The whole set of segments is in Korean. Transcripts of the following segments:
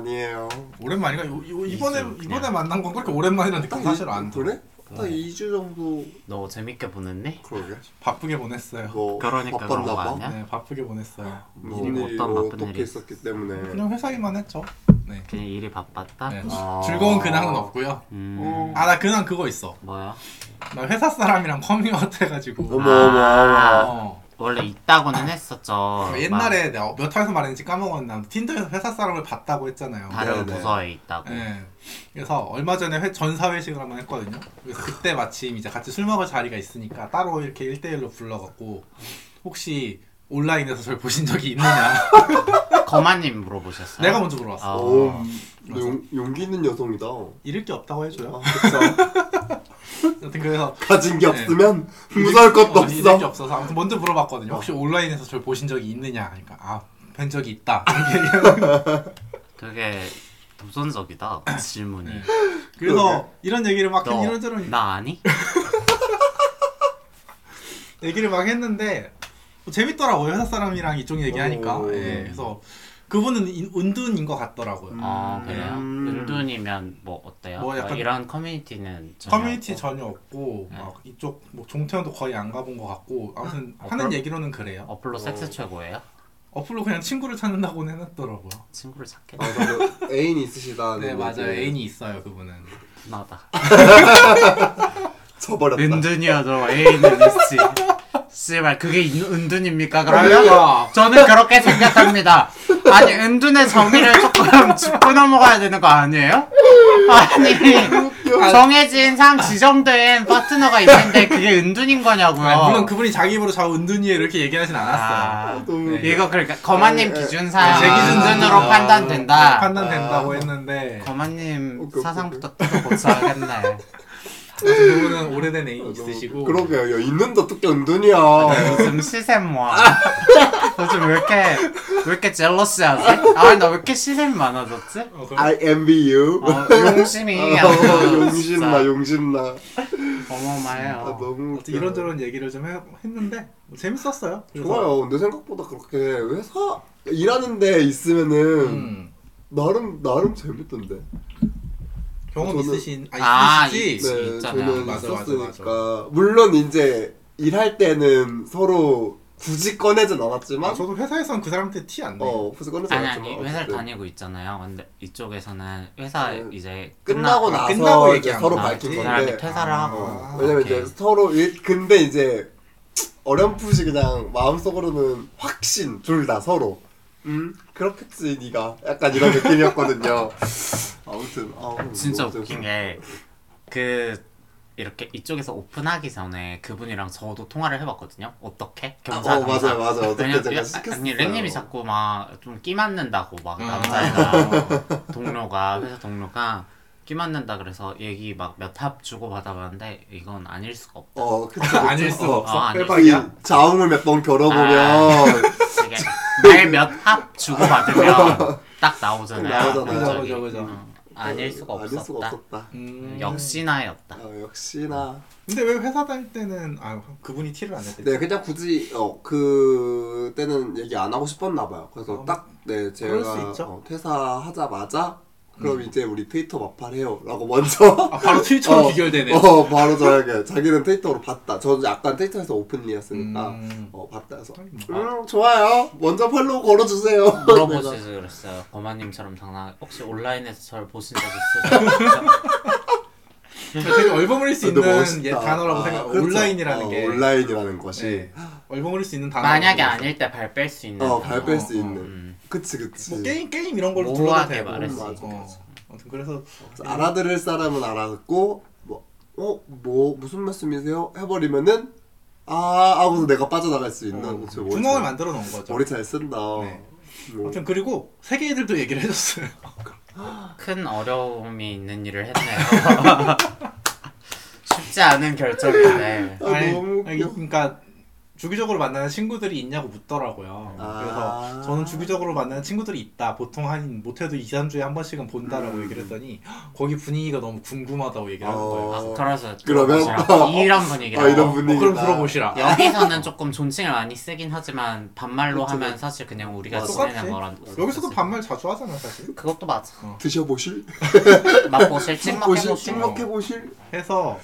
오랜만이에요. 오랜만이가 요- 요- 이번에 이주, 이번에. 만난 건 그렇게 오랜만이라는 느낌 사실 안 들어. 그래? 딱 2주 정도 너 재밌게 보냈니? 그러게. 바쁘게 보냈어요. 뭐 그러니까 그런 바빴나 거 봐. 아니야? 네, 바쁘게 보냈어요. 무슨 일이 일이 어떤 뭐 바쁜 어떻게 일이 있었기 때문에. 그냥 회사 일만 했죠. 네. 그냥 일이 바빴다? 네. 아. 즐거운 근황은 없고요. 음 아 나 근황 그거 있어. 뭐야? 나 회사 사람이랑 커밍아웃 해가지고. 어머 어머 아. 어머. 어. 원래 있다고는 했었죠 옛날에 내가 몇 회에서 말했는지 까먹었나 틴더에서 회사 사람을 봤다고 했잖아요. 막 다른 네네. 부서에 있다고 네. 그래서 얼마 전에 회, 전사 회식을 한번 했거든요. 그래서 그때 마침 이제 같이 술 먹을 자리가 있으니까 따로 이렇게 1대1로 불러갖고 혹시 온라인에서 저를 보신 적이 있느냐. 거마님 물어보셨어요? 내가 먼저 물어봤어. 아. 오, 너 용, 용기 있는 여성이다. 잃을 게 없다고 해줘요. 아, 그쵸. 아무튼 그래서 가진 게 네. 없으면 무서울 것도 어, 잃을 게 없어. 없어서 아무튼 먼저 물어봤거든요. 혹시 온라인에서 저를 보신 적이 있느냐. 그러니까 아, 뵌 적이 있다. 되게 도전적이다 질문이 네. 그래서 이런 얘기를 막 너, 이런저런 나 아니? 얘기를 막 했는데 뭐 재밌더라고 요 회사 사람이랑 이쪽 얘기하니까 오. 예, 그래서 그분은 인- 은둔인 것 같더라고요 아 그래요? 음. 은둔이면 뭐 어때요? 뭐 약간- 이런 커뮤니티는 전혀 커뮤니티 없고? 전혀 없고 네. 막 이쪽 뭐 종태원도 거의 안 가본 것 같고 아무튼 어, 하는 그럼- 얘기로는 그래요 어플로 섹스 어. 최고예요? 어플로 그냥 친구를 찾는다고는 해놨더라고요 친구를 찾게 아, 애인이 있으시다. 네 맞아요 애인이 있어요 그분은 나다 저버렸다. 은둔이어도 애인은 있지 씨발 그게 인- 은둔입니까 그러면? 그러니까. 저는 그렇게 생각합니다. 아니 은둔의 정의를 조금 짚고 넘어가야 되는 거 아니에요? 아니 정해진 상 지정된 파트너가 있는데 그게 은둔인 거냐고요? 아, 물론 그분이 자기 입으로 저 은둔이에요. 이렇게 얘기하진 않았어요. 아, 너무 네. 이거 그러니까 거마님 네, 기준상 제 기준으로 은둔으로 네, 판단된다. 판단된다고 아. 했는데. 거마님 오케이, 오케이, 사상부터 뜯어 고쳐야겠네 그분은 오래된 애인 있으시고 그러게요. 야, 있는데 어떻게 은둔이야. 요즘 시샘 모아 요즘 왜 이렇게 왜 이렇게 젤러시하지? 아나 왜 이렇게 시샘 많아졌지? 어, 그럼- I envy you. 어, 용심이 어, 아주 용신나 진짜 용신나. 어마어마해요 아, 너무 아무튼 이런저런 얘기를 좀 해, 했는데 뭐 재밌었어요 그래서- 좋아요. 근데 생각보다 그렇게 회사 일하는 데 있으면은 음. 나름 나름 재밌던데. 경험 저는- 있으신 아, 아, 있으시지 있지. 네, 있잖아요. 저는 맞아, 맞아, 있었으니까 물론 이제 일할 때는 서로 굳이 꺼내진 않았지만 아, 저도 회사에서는 그 사람한테 티 안 내 요 어 굳이 꺼내진 아니 않았지만 아니 회사를 어쨌든 다니고 있잖아요 근데 이쪽에서는 회사 네. 이제 끝나고 끝나- 나서 끝나고 이제 얘기한 서로 거지. 밝힌 그 건데 사람이 퇴사를 아. 하고 어, 왜냐면 오케이. 이제 서로 일, 근데 이제 어렴풋이 그냥 마음속으로는 확신 둘 다 서로 음 그렇겠지 네가 약간 이런 느낌이었거든요 아무튼 아우, 진짜 너무 웃긴 재밌었어요. 게그 이렇게 이쪽에서 오픈하기 전에 그분이랑 저도 통화를 해봤거든요. 어떻게? 아, 경사 어 맞아요 맞아요 어떻게 제가 야- 시켰어요 아니 랭님이 자꾸 막 좀 끼 맞는다고 막 아. 남자애가 동료가 회사 동료가 끼 맞는다 그래서 얘기 막 몇 합 주고 받아봤는데 이건 아닐 수가 없다. 어 그쵸 아닐 그쵸. 수가 어, 없어 아, 아닐 자웅을 몇 번 겨뤄보면 아. 말몇합 주고 받으면 딱 나오잖아요. 갑자기. 그죠, 그죠, 그죠. 어, 아닐 수가 아닐 수가 없었다. 없었다 음. 역시나였다. 어, 역시나 근데 왜 회사 다닐 때는 아 그분이 티를 안 냈대 네 그냥 굳이 어 그때는 얘기 안 하고 싶었나 봐요 그래서 어, 딱 네 그럴 수 제가 있죠. 어, 퇴사하자마자 그럼 이제 우리 트위터 마팔해요 라고 먼저 아 바로 트위터로 어, 귀결되네요 어 바로 저에게 자기는 트위터로 봤다 저는 약간 트위터에서 오픈리였으니까 음. 어 봤다 해서 뭐. 음 좋아요 먼저 팔로우 걸어주세요 물어보시지 내가. 그랬어요. 거마님처럼 장난 혹시 온라인에서 저를 보신 적 있으세요? 되게 얼버무릴 수 있는. 예, 단어라고 생각 아, 그렇죠. 온라인이라는 어, 게 온라인이라는 것이 네. 얼버무릴 수 있는 단어 만약에 아닐 때 발 뺄 수 있는 어, 단어. 발뺄 수 어, 있는 음. 그치 그치 뭐 게임 게임 이런 걸로 모호하게 되고 말할 수 음, 있고. 어. 아무튼 그래서 알아들을 사람은 알아듣고 뭐어뭐 무슨 말씀이세요 해버리면은 아 하고서 내가 빠져나갈 수 있는 어, 구멍을 잘- 만들어 놓은 거죠 머리 잘 쓴다 네. 뭐. 아무튼 그리고 세계 애들도 얘기를 해줬어요 큰 어려움이 있는 일을 했네요. 쉽지 않은 결정인데. 아, 너무 웃겨. 아니, 그러니까 주기적으로 만나는 친구들이 있냐고 묻더라고요. 아. 그래서 저는 주기적으로 만나는 친구들이 있다. 보통 한 못해도 2, 3주에 한 번씩은 본다라고 음. 얘기를 했더니 거기 분위기가 너무 궁금하다고 얘기를 하는 어. 거예요. 아, 그래서 그러면-. 이런 분위기라. 아 이런 어, 분위기 그럼 들어보시라. 여기서는 조금 존칭을 많이 쓰긴 하지만 반말로 그쵸, 하면. 사실 그냥 우리가 맞아. 지내는. 거랑 여기서도 반말 자주 하잖아 사실. 그것도 맞아. 드셔보실? 맛보실 찍먹해보실 찍먹해보실? 해서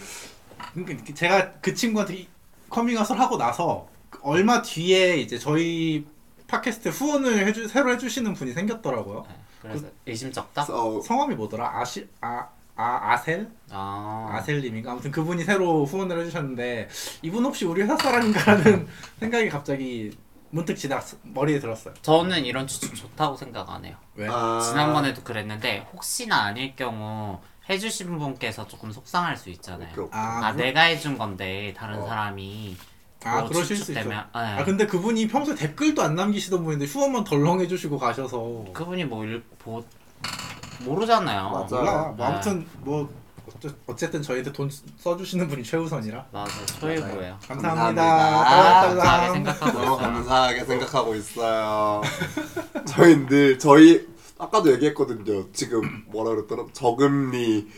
그러니까 제가 그 친구한테 이- 커밍아웃을 하고 나서 얼마 뒤에 이제 저희 팟캐스트 후원을 해주 새로 해주시는 분이 생겼더라고요. 네, 그래서 의심쩍다. 어, 성함이 뭐더라? 아시 아, 아 아셀 아, 아셀님인가 아무튼 그분이 새로 후원을 해주셨는데 이분 혹시 우리 회사 사람인가라는 생각이 갑자기 문득 지나 머리에 들었어요. 저는 이런 추측 좋다고 생각 안 해요. 왜? 아, 지난번에도 그랬는데 혹시나 아닐 경우 해주신 분께서 조금 속상할 수 있잖아요. 오케이, 오케이. 아, 아, 그, 내가 해준 건데 다른 어. 사람이 아뭐 그러실 수 있죠. 네. 아 근데 그분이 평소에 댓글도 안 남기시던 분인데 후원만 덜렁 해주시고 가셔서 그분이 뭐 일, 뭐 모르잖아요. 맞아. 몰라. 뭐 네. 아무튼 뭐 어째- 어쨌든 저희한테 돈 써주시는 분이 최우선이라 맞아, 초일부예요. 감사합니다. 감사합니다. 감사하게. 생각하고 있어요. 감사하게 생각하고 있어요. 저희 늘 저희 아까도 얘기했거든요. 지금 뭐라 그랬더라? 저금리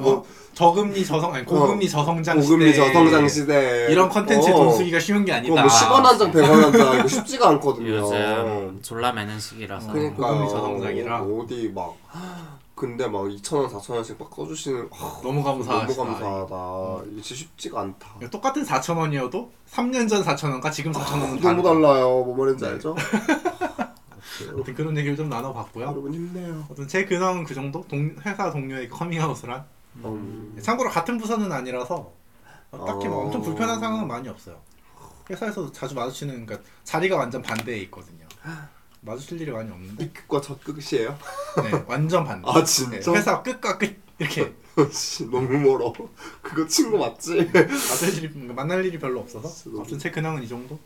뭐 저금리 저성 아니 고금리 저성장 고금리 저성장 시대 이런 컨텐츠 어. 돈 쓰기가 쉬운 게 아니다. 뭐 10원 한 장, 100원 한 장 이거 쉽지가 않거든요. 요즘 졸라 매는 시기라서. 그러니까 고금리 저성장이라. 어디 막 근데 막 2천 원, 4천 원씩 막 써주시는 하, 너무 감사하시다. 너무 감사하다. 이게 쉽지가 않다. 똑같은 4천 원이어도 3년 전 4천 원과 지금 4천 원은 너무 다르다. 달라요. 뭐 말인지 네. 알죠? 아무튼 그런 얘기를 좀 나눠봤고요. 여러분 힘내요. 아무튼 제 근황은 그 정도. 동, 회사 동료에게 커밍아웃을 한. 음. 참고로 같은 부서는 아니라서 딱히 뭐 어. 엄청 불편한 상황은 많이 없어요. 회사에서도 자주 마주치는 그러니까 자리가 완전 반대에 있거든요. 마주칠 일이 많이 없는데 이 끝과 저 끝이에요? 네, 완전 반대. 아 진짜? 네, 회사 끝과 끝 이렇게 씨, 너무 멀어. 그거 친구 맞지? 만날 일이 만날 일이 별로 없어서 너무- 아무튼 제 근황은 이 정도.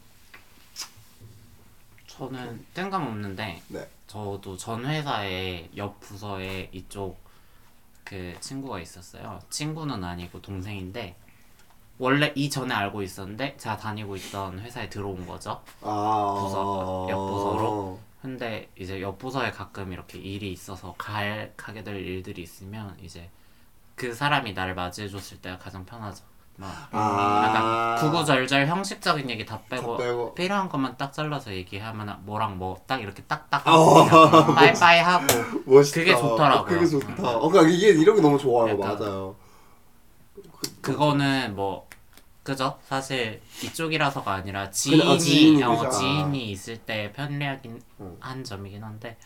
저는 뜬금없는데 네. 저도 전 회사에 옆 부서에 이쪽 그 친구가 있었어요. 친구는 아니고 동생인데 원래 이전에 알고 있었는데 제가 다니고 있던 회사에 들어온 거죠. 아 부서, 옆 부서로? 근데 이제 옆 부서에 가끔 이렇게 일이 있어서 갈 가게 될 일들이 있으면 이제 그 사람이 나를 맞이해 줬을 때가 가장 편하죠. 막 아 약간 구구절절 형식적인 얘기 다 빼고, 다 빼고. 필요한 것만 딱 잘라서 얘기하면 뭐랑 뭐 딱 이렇게 딱딱 어. 빠이빠이 하고 멋있다. 그게 좋더라고요. 어, 그게 좋다. 어, 그러니까 이게 이런 게 너무 좋아요. 약간 맞아요. 그거는 뭐 그죠? 사실 이쪽이라서가 아니라 그냥, 지인이 어, 지인이 어. 지인이 있을 때 편리하긴 어. 한 점이긴 한데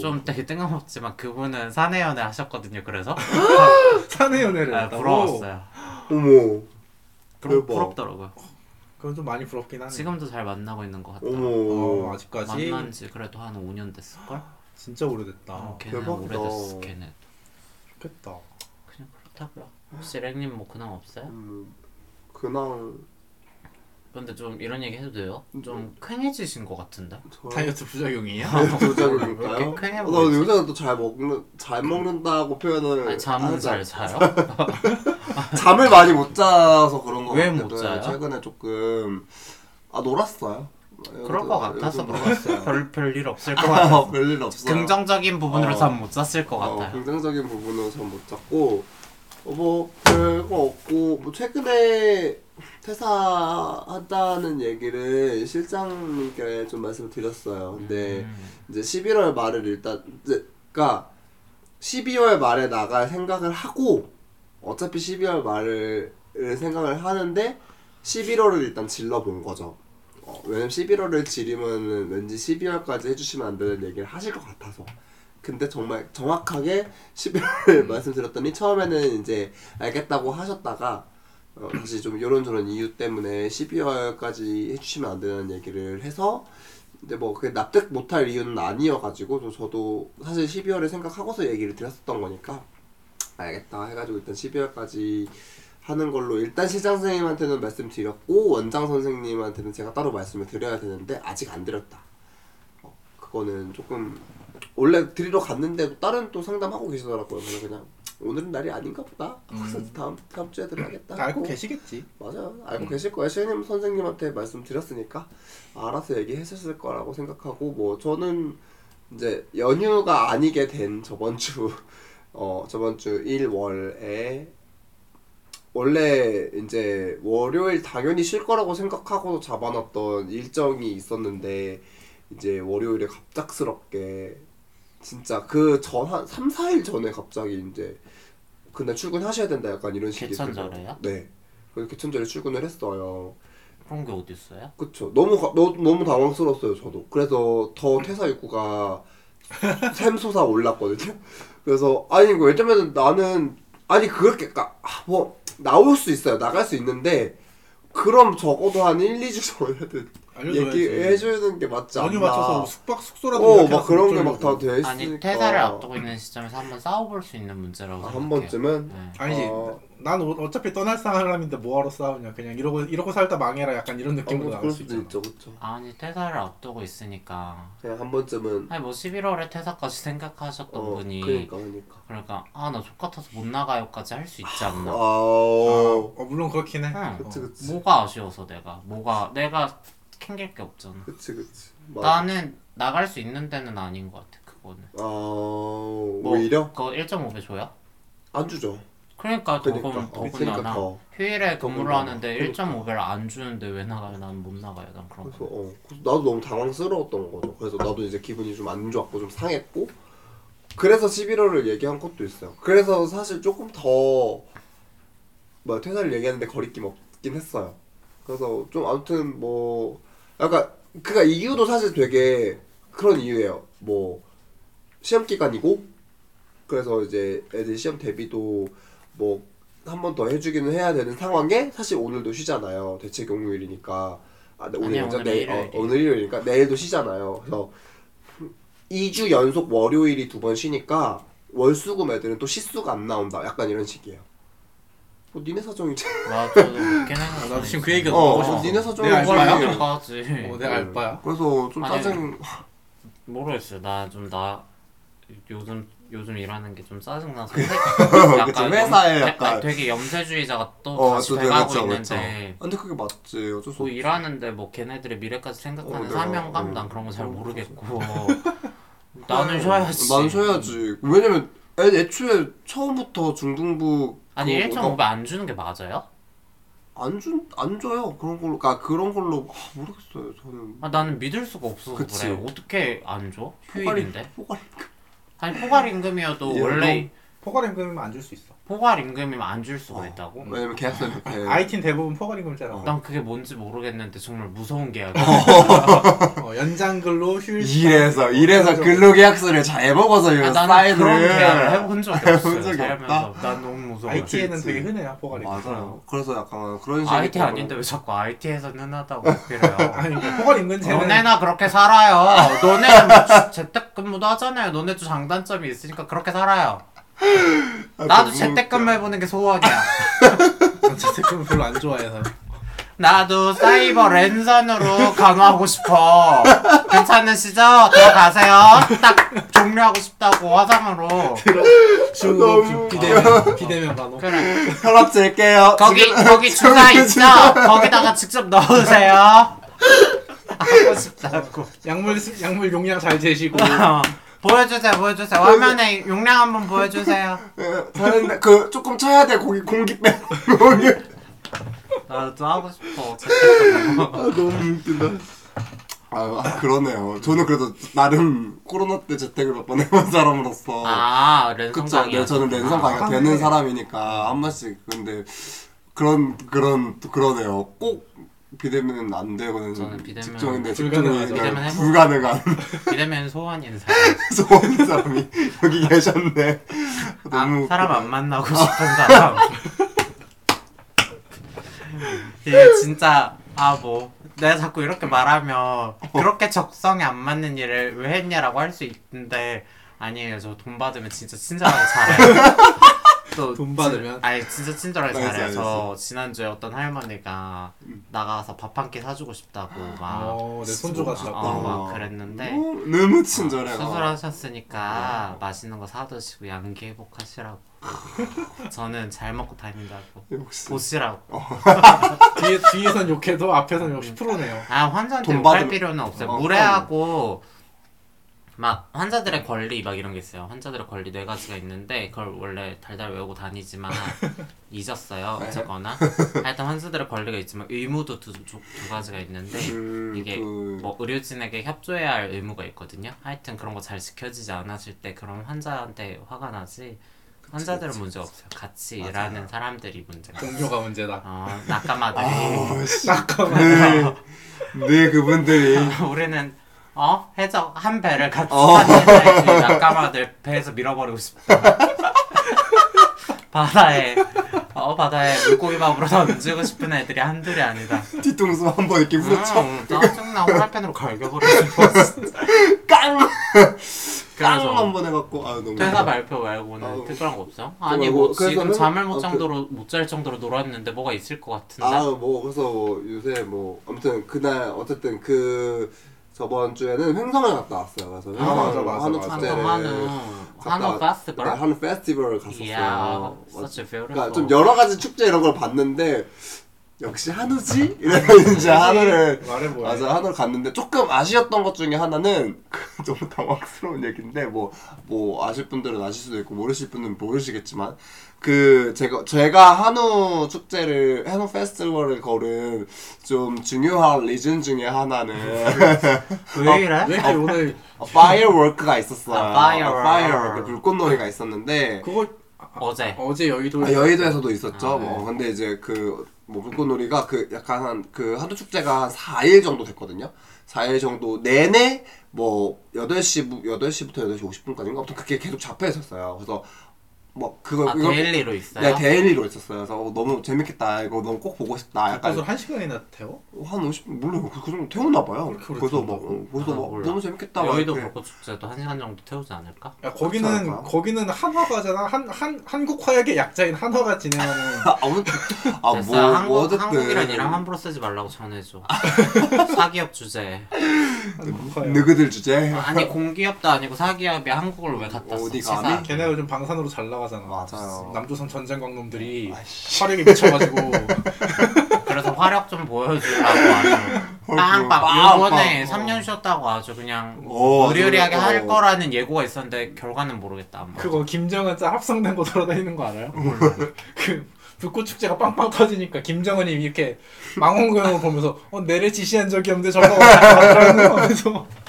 좀 되게 뜬금없지만 그분은 사내 연애 하셨거든요. 그래서 사내 연애를 아? 부러웠어요. 어머. 부러, 대박. 부럽더라고요. 그건 좀 많이 부럽긴 하네. 지금도 잘 만나고 있는 것 같아요. 어머. 어, 아직까지 만난 지 그래도 한 5년 됐을걸? 진짜 오래됐다. 어, 걔는 대박이다. 오래됐어. 걔는 좋겠다. 그냥 그렇다고요. 혹시 랭님 뭐 근황 없어요? 음, 근황 근데 좀 이런 얘기 해도 돼요? 음. 좀 퀭해지신 것 같은데? 저 다이어트 부작용이에요? 도장일까요? 왜 이렇게 퀭해 나 보이지? 요새는 또잘 먹는 잘 먹는다고 표현을 아니, 잠은 잘 자요? 잠을 많이 못 자서 그런 거 왜못 같기도 자요? 최근에 조금 아 놀았어요. 그럴 것 같아서 물어봤어요. 별, 별일 없을 것 아, 같아서. 별일 없어요. 긍정적인 부분으로 어. 잠못 잤을 것 어, 같아요. 긍정적인 부분은 전못 잡고 어, 뭐 별거 없고 뭐 최근에 퇴사한다는 얘기를 실장님께 좀 말씀드렸어요. 근데 음. 이제 11월 말을 일단 이제 그러니까 12월 말에 나갈 생각을 하고 어차피 12월 말을 생각을 하는데 11월을 일단 질러 본 거죠. 어, 왜냐면 11월을 지르면 왠지 12월까지 해주시면 안 되는 얘기를 하실 것 같아서. 근데 정말 정확하게 11월 말씀드렸더니 처음에는 이제 알겠다고 하셨다가 어, 다시 좀 이런저런 이유 때문에 12월까지 해주시면 안 되는 얘기를 해서 근데 뭐 그게 납득 못할 이유는 아니어가지고 좀 저도 사실 12월을 생각하고서 얘기를 드렸었던 거니까 알겠다 해가지고 일단 12월까지 하는 걸로 일단 실장 선생님한테는 말씀드렸고 원장 선생님한테는 제가 따로 말씀을 드려야 되는데 아직 안 드렸다. 어, 그거는 조금 원래 드리러 갔는데도 다른 또 상담하고 계시더라고요. 그래서 그냥 오늘은 날이 아닌가 보다. 음. 다음 다음 주에 들어야겠다. 알고 하고. 계시겠지. 맞아요. 알고 계실 거예요. 시현님 선생님한테 말씀드렸으니까 알아서 얘기했을 거라고 생각하고 뭐 저는 이제 연휴가 아니게 된 저번 주 어, 저번 주 1월에 원래 이제 월요일 당연히 쉴 거라고 생각하고 잡아놨던 일정이 있었는데 이제 월요일에 갑작스럽게 진짜 그 전 한 3, 4일 전에 갑자기 이제 그날 출근하셔야 된다 약간 이런 식이 개천절에요? 네. 그래서 개천절에 출근을 했어요. 그런 게 어디 있어요? 그쵸. 너무 가- 너, 너무 당황스러웠어요 저도. 그래서 더 퇴사 욕구가 샘솟아 올랐거든요. 그래서 아니 왜냐면 나는 아니 그렇게 까- 아, 뭐 나올 수 있어요. 나갈 수 있는데 그럼 적어도 한 1, 2주 전에는 알려줘야지. 얘기해주는 게 맞지 않나. 연휴 맞춰서 숙박 숙소라도 어, 막 그런 게못 막. 다 돼 있으니까. 아니 퇴사를 앞두고 있는 시점에서 한번 싸워볼 수 있는 문제라고 아, 생각해요. 한 번쯤은 네. 아니지. 어. 난 어- 어차피 떠날 사람인데 뭐하러 싸우냐. 그냥 이러고 이러고 살다 망해라. 약간 이런 느낌으로 어, 나갈 그럴 수 수도 있잖아. 있죠, 그쵸. 아니 퇴사를 앞두고 있으니까 그냥 한 번쯤은 아니 뭐 11월에 퇴사까지 생각하셨던 어, 분이 그러니까 그러니까. 그러니까 아 나 족같아서 못 나가요까지 할 수 있지 않나? 아, 어, 어, 물론 그렇긴 해. 응. 그치 그치. 뭐가 아쉬워서 내가 뭐가 내가 캥길 게 없잖아. 그치 그치. 맞아. 나는 나갈 수 있는 데는 아닌 것 같아 그거는. 아 뭐, 오히려 그거 1.5배 줘요? 안 주죠. 그러니까 그러니까 더군 어, 그러니까 더군다나 더. 휴일에 근무를 더군다나. 하는데 그러니까. 1.5배를 안 주는데 왜 나가요? 난 못 나가요. 난 그런 그래서 거. 어 그래서 나도 너무 당황스러웠던 거죠. 그래서 나도 이제 기분이 좀 안 좋았고 좀 상했고 그래서 11월을 얘기한 것도 있어요. 그래서 사실 조금 더 뭐야 퇴사를 얘기하는데 거리낌 없긴 했어요. 그래서 좀 아무튼 뭐 그니까 이유도 사실 되게 그런 이유예요. 뭐 시험 기간이고 그래서 이제 애들 시험 대비도 뭐 한 번 더 해주기는 해야 되는 상황에 사실 오늘도 쉬잖아요. 대체 경무일이니까. 아, 네, 오늘 오늘 내일 어, 일요일이에요. 오늘 일요일이니까 내일도 쉬잖아요. 그래서 2주 연속 월요일이 두 번 쉬니까 월수금 애들은 또 시수가 안 나온다. 약간 이런 식이에요. 뭐 니네 사정이지. 맞아, 해. 아, 나도 지금 그 얘기가 어, 너무 싶어. 니네 사정이 내가 알바야? 어떡하지? 어, 내가 알바야. 그래서 좀 아니, 짜증. 모르겠어요. 나 좀 나 요즘 요즘 일하는 게 좀 짜증나서 그치, 회사에 염- 약간- 아, 되게 염세주의자가 또 어, 다시 또 돼가고 그쵸, 그쵸. 있는데 근데 그게 맞지. 어쩔 수 뭐 없지. 일하는데 뭐 걔네들의 미래까지 생각하는 어, 내가, 사명감 어. 난 그런 거잘 어, 모르겠고 나는 쉬어야지. 난 쉬어야지. 왜냐면 애, 애초에 처음부터 중등부 아니 그거- 1.5배 안 주는 게 맞아요? 안 준, 안 줘요. 그런 걸로. 아, 그런 걸로. 아, 모르겠어요. 저는. 아, 나는 믿을 수가 없어서 그치. 그래. 어떻게 안 줘? 휴일인데? 포괄. 아니 포괄 임금이어도 예, 원래 포괄 임금이면 안 줄 수 있어. 포괄 임금이면 안줄 어. 수가 있다고? 왜냐면 계약서에. IT는 대부분 포괄 임금제라고. 난 그게 뭔지 모르겠는데 정말 무서운 계약이야. 어, 연장근로 휴일 이래서, 이래서 근로계약서를 잘 먹어서 이런 아, 나는 그런 사인을. 계약을 해본 적이 없어요. 해본 적이 살면서. 난 너무 무서워. IT에는. 되게 흔해요 포괄 임금. 맞아요. 그래서 약간 그런 식으로. IT 아닌데 왜 자꾸 IT에서는 흔하다고 그래요? 아니 그러니까 포괄 임금제는 너네나 그렇게 살아요. 너네는 뭐 주- 재택근무도 하잖아요. 너네도 장단점이 있으니까 그렇게 살아요. 아, 나도 너무 재택근무 웃겨. 해보는 게 소원이야. 난 재택근무 별로 안 좋아해서. 나도 사이버 랜선으로 간호하고 싶어. 괜찮으시죠? 들어가세요. 딱 종료하고 싶다고 화상으로. 주 너무 비대면 비대면 간호. 그래. 혈압 잴게요. 거기 지금- 거기 주사 지금- 있죠? 거기다가 직접 넣으세요. 하고 싶다고. 약물 약물 용량 잘 재시고 보여주세요, 보여주세요. 화면에 용량 한번 보여주세요. 예, 다른데 그 조금 쳐야 돼 공기 빼고 공기. 나도 하고 싶어. 아 너무 웃긴다. 아, 아 그러네요. 저는 그래도 나름 코로나 때 재택을 몇 번 해본 사람으로서 아, 랜선 그쵸. 강의. 네, 저는 랜선 강의가 아, 되는 네. 사람이니까 한 번씩 근데 그런 그런 또 그러네요. 꼭 비대면은 안 되거든요. 저는 비대면 직종인데 비대면 해보- 불가능한 비대면 소원인 사람. 소원인 사람이 여기 계셨네. 너무 아, 사람. 안 만나고 싶은 사람. 이게 진짜 아 뭐 내가 자꾸 이렇게 말하면 그렇게 적성에 안 맞는 일을 왜 했냐라고 할 수 있는데 아니에요 저 돈 받으면 진짜 친절하게 잘해요. 또돈 진- 받으면? 아니 진짜 친절하게 잘해요. 저. 지난주에 어떤 할머니가 나가서 밥 한 끼 사주고 싶다고 막 어, 내 손주. 어, 막 어. 그랬는데 너무, 너무 친절해. 수술하셨으니까 맛있는 거 사드시고 양기 회복하시라고. 저는 잘 먹고 다닌다고 역시 보시라고 뒤에 뒤에선 욕해도 앞에선 역시 프로네요. 아 환자한테 돈 욕할 받으면- 필요는 없어요 어, 무례하고 막 환자들의 권리 막 이런 게 있어요 환자들의 권리 네 가지가 있는데 그걸 원래 달달 외우고 다니지만 잊었어요 네. 어쨌거나 하여튼 환자들의 권리가 있지만 의무도 두, 두, 두 가지가 있는데 음, 이게 그- 뭐 의료진에게 협조해야 할 의무가 있거든요. 하여튼 그런 거 잘 지켜지지 않았을 때 그런 환자한테 화가 나지 환자들은. 문제 없어요. 같이 맞아요. 일하는 사람들이 문제가. 동료가 문제다. 어, 낙가마들이 아, 씨. 잠깐만. 네, 네 그분들이 우리는 어 해적 한 배를 같이 어. 이 낙가마들 배에서 밀어버리고 싶다. 바다에 어 바다에 물고기 밥으로 던지고 싶은 애들이 한둘이 아니다. 뒤통수 한 번 이렇게 후려쳐 음, 짜증나 후라이팬으로 갈겨버리고 싶어. 깡! 깡 그래서 한번 해갖고 아 너무 퇴사 발표 말고는 아우. 특별한 거? 그거 아니 뭐 그래서 지금 맨- 잠을 못 아, 그- 정도로 못잘 정도로 놀았는데 뭐가 있을 것 같은데 아뭐 그래서 뭐 요새 뭐 아무튼 그날 어쨌든 그 저번 주에는 횡성을 갔다 왔어요. 그래서 횡성 아, 맞아, 맞아, 한우 맞아. 축제를 한우 갔다 한우 왔- 페스티벌? 네, 한우 페스티벌을 이야 갔었어요. such a beautiful 그러니까 좀 여러 가지 축제 이런 걸 봤는데 역시 한우지 이래서 이제 한우를 말해 뭐야. 맞아 한우를 갔는데 조금 아쉬웠던 것 중에 하나는 그 너무 당황스러운 얘기인데 뭐뭐 아실 분들은 아실 수도 있고 모르실 분들은 모르시겠지만 그 제가 제가 한우 축제를 한우 페스티벌을 걸은 좀 중요한 리즌 중에 하나는 왜 이래? 왜 이렇게 오늘 firework가 있었어요. 아, firework. firework 불꽃놀이가 있었는데 그거 어제 어제 여의도 아, 여의도에서도 있었죠. 아, 뭐 네. 근데 이제 그뭐 불꽃놀이가 그 약간 한그 한우 축제가 한 4일 정도 됐거든요. 4일 정도 내내 뭐 8시 8시부터 8시 50분까지인가 아무튼 그게 계속 잡혀 있었어요. 그래서 뭐 그걸 아 이걸- daily로 있어요? 네, daily로 있었어요. 그래서 어, 너무 재밌겠다. 이거 너무 꼭 보고 싶다. 약간 그것을 한 시간이나 태워? 한 50분 몰라요. 그, 그 정도 태우나 봐요. 그렇게 오래 그래서? 막 어, 그래서 아, 막 몰라. 너무 재밌겠다. 막 여의도 이렇게. 벚꽃 축제도 한 시간 정도 태우지 않을까? 야 거기는 않을까? 거기는 한화가잖아. 한 한 한국 화약의 약자인 한화가 진행하는 아, 아무튼 아, 됐어 뭐, 한국, 뭐 어쨌든 한국이란 이름 함부로 쓰지 말라고 전해줘 사기업 주제 한국 화약. 느그들 주제. 아니 공기업도 아니고 사기업이 한국을 왜 갖다 써 어디 치사. 감히? 걔네가 요즘 방산으로 잘 나가잖아. 맞아요. 남조선 전쟁 광 놈들이 화력에 미쳐가지고 그래서 화력 좀 보여주려고 아주 빵빵 빵빵. 요번에 어. 3년 쉬었다고 아주 그냥 어, 의리의리하게 어. 할 거라는 예고가 있었는데 결과는 모르겠다 아마. 그거 김정은 짤 합성된 거 돌아다니는 거 알아요? 그 불꽃 축제가 빵빵 터지니까 김정은이 이렇게 망원경을 보면서 어 내래 지시한 적이 없는데 저거 하면서 아,